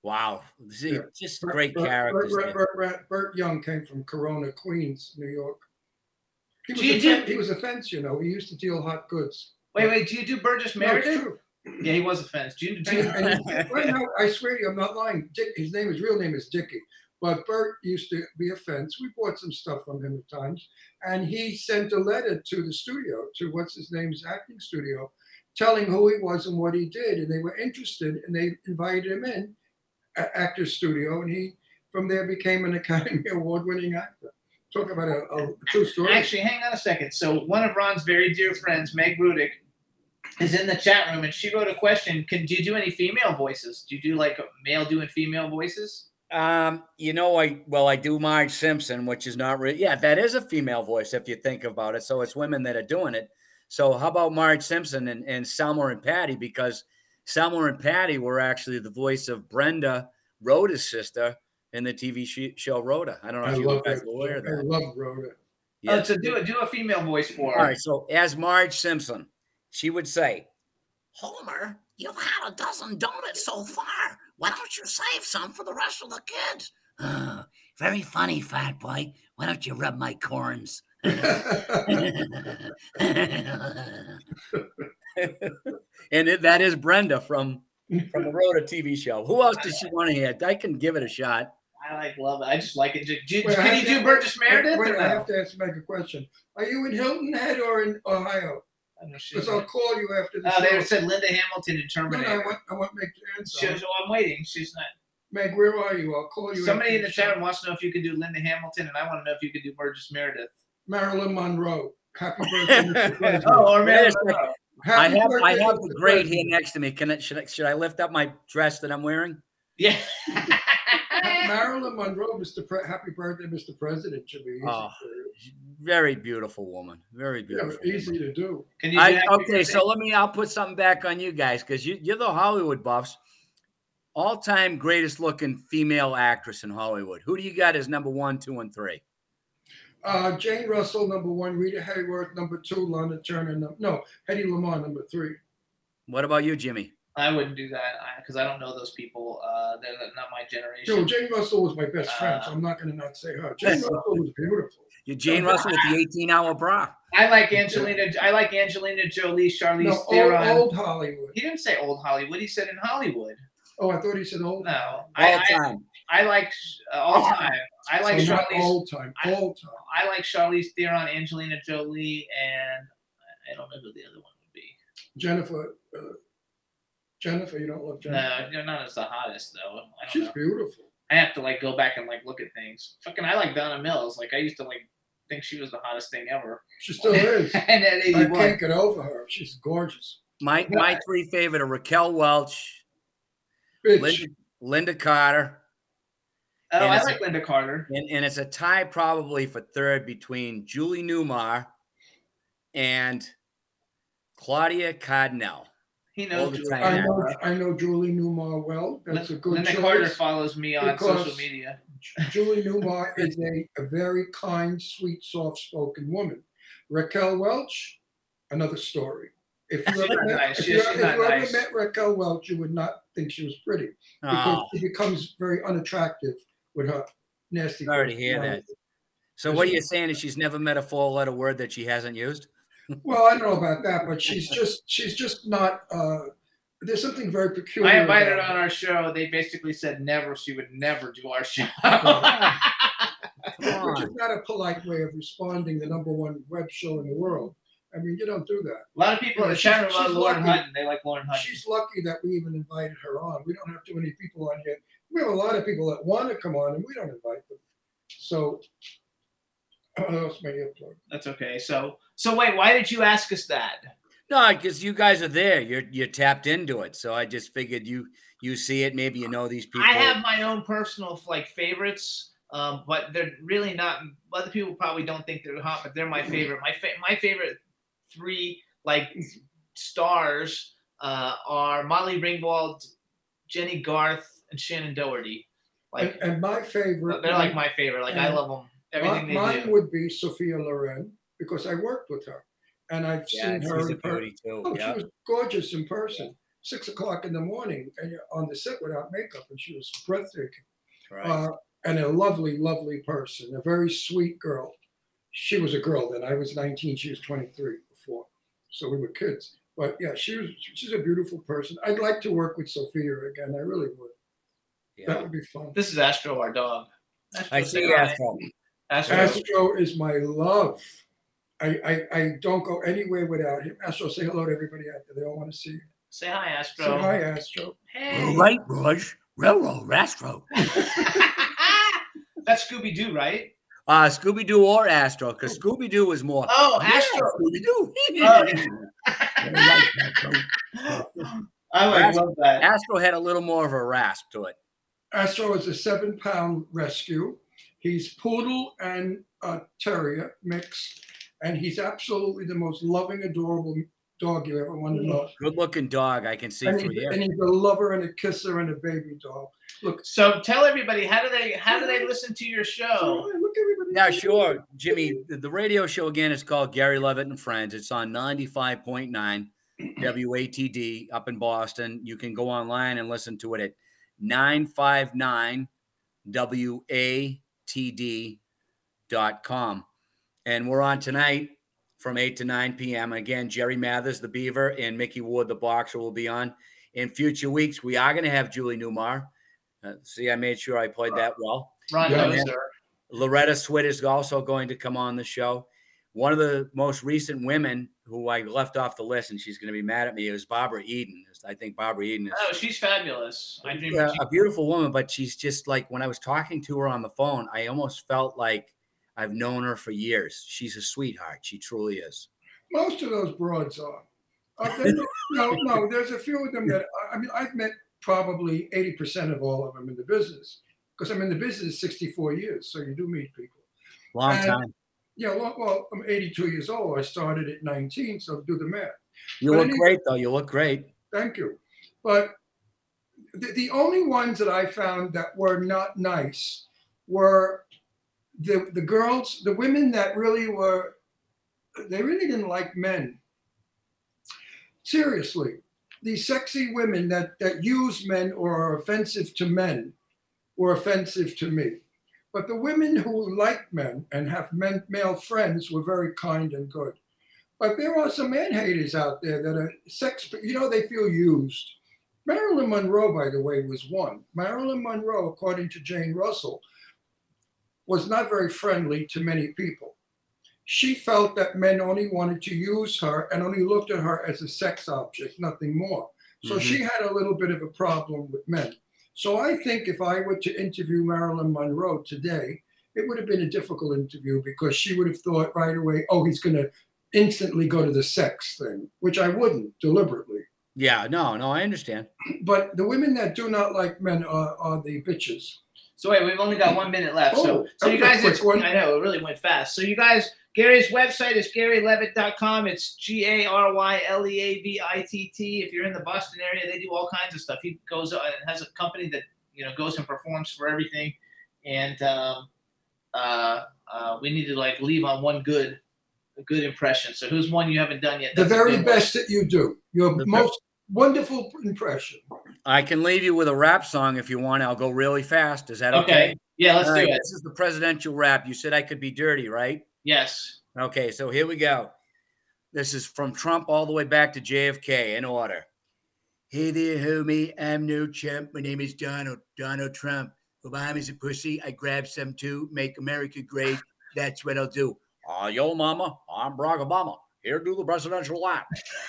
wow, See, Yeah. just Burt- great Burt- characters. Burt, there. Burt, Burt, Burt Young came from Corona, Queens, New York. He was, Do a do- fence, he was a fence, you know. He used to deal hot goods. Wait, wait. Do you do Burgess No, Meredith? true. Yeah, he was a fence. Do you, do And, and he- right now, I swear to you, I'm not lying. Dick, his name, his real name is Dickie. But Burt used to be a fence. We bought some stuff from him at times. And he sent a letter to the studio, to what's his name's acting studio, telling who he was and what he did. And they were interested and they invited him in, a- Actors Studio. And he, from there, became an Academy Award winning actor. Talk about a, a true story. Actually, hang on a second. So one of Ron's very dear friends, Meg Rudick, is in the chat room, and she wrote a question. Can do you do any female voices? Do you do like male doing female voices? Um, you know, I well, I do Marge Simpson, which is not really. Yeah, that is a female voice if you think about it. So it's women that are doing it. So how about Marge Simpson and, and Selma and Patty? Because Selma and Patty were actually the voice of Brenda, Rhoda's sister, in the TV show Rhoda. I don't know I if you love guys that. were aware of I love Rhoda. Oh, Yeah. so do a do a female voice for her. All right. So as Marge Simpson, she would say, Homer, you've had a dozen donuts so far. Why don't you save some for the rest of the kids? "Ah, very funny, fat boy. Why don't you rub my corns? and it, that is Brenda from from the Rhoda TV show. Who else does she want to hear? I can give it a shot. I like love it. I just like it. Do, do- Wait, can have you to- do Burgess Meredith? Wait, or I have to ask Meg a question. Are you in Hilton Head or in Ohio? I don't know, she's Because I'll call you after the Oh, show. they said Linda Hamilton in No, no, I Terminator. want, I want Meg to She- answer. so I'm waiting. She's not. Meg, where are you? I'll call you. Somebody after in the show. chat wants to know if you could do Linda Hamilton, and I want to know if you could do Burgess Meredith. Marilyn Monroe. Happy birthday, Mr. President. Oh, or Wait Marilyn second. Monroe. I Happy have I birthday, have Mr. the grade here President. next to me. Can I should I should I lift up my dress that I'm wearing? Yeah. Marilyn Monroe, Mr. Pre- Happy birthday, Mr. President. Should be easy Oh, for you. Very beautiful woman. Very Yeah, beautiful. easy to do. Can you I, okay, so let me. I'll put something back on you guys because you, you're the Hollywood buffs. All-time greatest looking female actress in Hollywood. Who do you got as number one, two, and three? Uh, Jane Russell, number one. Rita Hayworth, number two. Lana Turner, num- no. Hedy Lamarr, number three. What about you, Jimmy? I wouldn't do that because I, don't know those people. Uh, they're not my generation. No, Jane Russell was my best friend, so Uh, I'm not going to not say her. Jane Russell was beautiful. You Jane Russell with the 18-hour bra. I like Angelina. I like Angelina Jolie, Charlize No, old, Theron. old Hollywood. He didn't say old Hollywood. He said in Hollywood. Oh, I thought he said old. No, All I, I, time. I like uh, all time. I like so not Charlize. old time. I- Old time. I like Charlize Theron, Angelina Jolie, and I don't know who the other one would be. Jennifer. Uh, Jennifer, you don't love Jennifer. No, you're not as the hottest though. I don't She's know. beautiful. I have to like go back and like look at things. Fucking, I like Donna Mills. Like I used to like think she was the hottest thing ever. She still is. and at I 81. can't get over her. She's gorgeous. My my three favorite are Raquel Welch, Linda, Lynda Carter, Oh, and I it's- like Lynda Carter. and, and it's a tie probably for third between Julie Newmar and Claudia Cardinale. He knows Julie. I know, I know Julie Newmar well. That's a good Linda choice. Carter follows me on because- social media. Julie Newmar is a, a very kind, sweet, soft-spoken woman. Raquel Welch, another story. If you ever, met, nice. if you, if you ever nice. met Raquel Welch, you would not think she was pretty because Oh, she becomes very unattractive with her nasty. sorry to hear that. So what are you saying is she's never met a four-letter word that she hasn't used? Well, I don't know about that, but she's just she's just not. Uh, there's something very peculiar. I invited her on our show. They basically said never. She would never do our show. Come Which is not a polite way of responding. The number one web show in the world. I mean, you don't do that. A lot of people in Well, the chat room she's- love Lauren lucky. Hutton. They like Lauren Hutton. She's lucky that we even invited her on. We don't have too many people on here. We have a lot of people that want to come on, and we don't invite them. So I lost my earplug. That's okay. So so wait, why did you ask us that? No, because you guys are there. You're you're tapped into it. So I just figured you you see it. Maybe you know these people. I have my own personal like favorites, um, but they're really not. Other people probably don't think they're hot, but they're my favorite. My fa- my favorite three like stars uh, are Molly Ringwald, Jennie Garth, and Shannen Doherty. Like and, and my favorite. they're like my favorite. Like I love them. Everything mi- they mine do. would be Sophia Loren because I worked with her, and I've Yeah, seen her she's a in per- too. Oh, yeah. she was gorgeous in person. Six o'clock in the morning, and you're on the set without makeup, and she was breathtaking. Right. Uh, and a lovely, lovely person, a very sweet girl. She was a girl then. I was 19. She was 23 before, so we were kids. But yeah, she was. She's a beautiful person. I'd like to work with Sophia again. I really would. Yeah. That would be fun. This is Astro, our dog. Astro, I say see. Astro. Astro. Astro is my love. I, I, I don't go anywhere without him. Astro, say hello to everybody out there. They all want to see you. Say hi, Astro. Say hi, Astro. Hey. All right, Raj. Railroad Rastro. That's Scooby Doo, right? Uh, Scooby Doo or Astro, because Scooby Doo was more. Oh, Yeah, Astro. Scooby Doo. I like Astro- love that. Astro had a little more of a rasp to it. Astro is a seven pound rescue. He's poodle and uh, terrier mix, and he's absolutely the most loving, adorable dog you ever want to know. Good looking dog. I can see And, through he- and he's a lover and a kisser and a baby dog. Look, So tell everybody how do they how do they listen to your show? look everybody. Yeah, sure, Jimmy. The, the radio show again is called Gary Leavitt and Friends. It's on ninety-five point nine WATD up in Boston. You can go online and listen to it at nine five And we're on tonight from 8 to 9 p.m. Again, Jerry Mathers, the Beaver, and Micky Ward, the Boxer, will be on. In future weeks, we are going to have Julie Newmar. Uh, see, I made sure I played that well. Ron Yeah. knows her. Loretta Swit is also going to come on the show. One of the most recent women who I left off the list, and she's going to be mad at me, is Barbara Eden. I think Barbara Eden is Oh, she's fabulous. I dream. a, a beautiful woman, but she's just like when I was talking to her on the phone, I almost felt like I've known her for years. She's a sweetheart. She truly is. Most of those broads are. Uh, no, no, there's a few of them that I mean, I've met probably 80% of all of them in the business because I'm in the business 64 years. So you do meet people. Long And- time. Yeah, well, well, I'm 82 years old. I started at 19, so do the math. You but look anyway- great, though. You look great. Thank you. But the, the only ones that I found that were not nice were the the girls, the women that really were, they really didn't like men. Seriously, these sexy women that that use men or are offensive to men were offensive to me. But the women who like men and have men, male friends were very kind and good. But there are some man haters out there that are sex, you know, they feel used. Marilyn Monroe, by the way, was one. Marilyn Monroe, according to Jane Russell, was not very friendly to many people. She felt that men only wanted to use her and only looked at her as a sex object, nothing more. So Mhm. she had a little bit of a problem with men. So I think if I were to interview Marilyn Monroe today, it would have been a difficult interview because she would have thought right away, oh, he's going to instantly go to the sex thing, which I wouldn't deliberately. Yeah, no, no, I understand. But the women that do not like men are, are the bitches. So wait, we've only got one minute left. Oh, so so you guys, quick it's, one. I know it really went fast. So you guys, Gary's website is GaryLeavitt.com. It's G A R Y L E A V I T T. If you're in the Boston area, they do all kinds of stuff. He goes uh, and has a company that you know goes and performs for everything. And um, uh, uh, we need to like leave on one good, a good impression. So who's one you haven't done yet? The That's a very good one. best that you do. Your The most wonderful impression. I can leave you with a rap song if you want. I'll go really fast. Is that okay? Okay. Yeah, let's All do right, it. This is the presidential rap. You said I could be dirty, right? Yes. Okay, so here we go. This is from Trump all the way back to JFK in order. Hey there, homie. I'm no chump. My name is Donald, Donald Trump. Obama's a pussy. I grab some too. Make America great. That's what I'll do. Uh, yo, mama. I'm Barack Obama. Here do the presidential lap.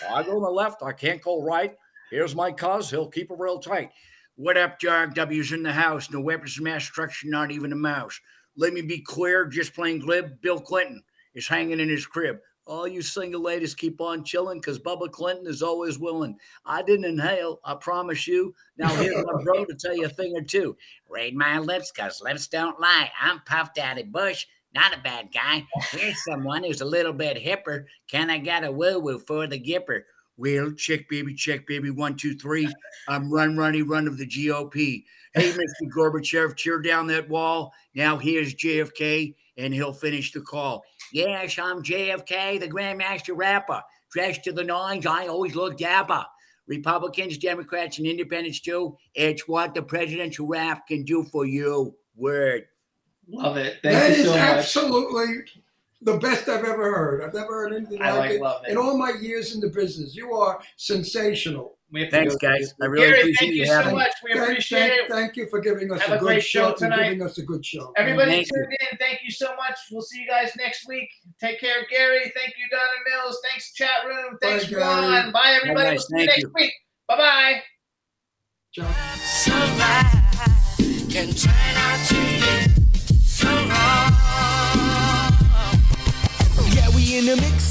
I go to the left. I can't go right. Here's my cuz. He'll keep it real tight. What up, W's in the house? No weapons of mass destruction, not even a mouse. Let me be clear, just plain glib. Bill Clinton is hanging in his crib. All you single ladies keep on chilling because Bubba Clinton is always willing. I didn't inhale, I promise you. Now here's my bro to tell you a thing or two. Read my lips, cause lips don't lie. I'm Puff Daddy Bush, not a bad guy. Here's someone who's a little bit hipper. Can I get a woo woo for the gipper? Well, check, baby, check, baby. One, two, three. I'm run, runny, run of the GOP. Hey, Mr. Gorbachev, tear down that wall. Now here's JFK, and he'll finish the call. Yes, I'm JFK, the Grandmaster Rapper. Dressed to the nines, I always look dapper. Republicans, Democrats, and Independents too. It's what the presidential rap can do for you. Word. Love it. Thank That you so much. absolutely the best I've ever heard. I've never heard anything I like, like it love it. in all my years in the business. You are sensational. We have Thanks, guys. I really Gary, appreciate thank you you so having me. much. We Thank- appreciate thank, it. Thank you for giving us Have a a good great show show. For tonight. giving us a good show. Everybody Thank you. tuned in. Thank you so much. We'll see you guys next week. Take care, Gary. Thank you, Donna Mills. Thanks, chat room. Thanks, Gary. Ron. Bye, everybody. Bye, We'll guys. see you next you. week. Bye bye. In the mix.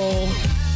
Oh.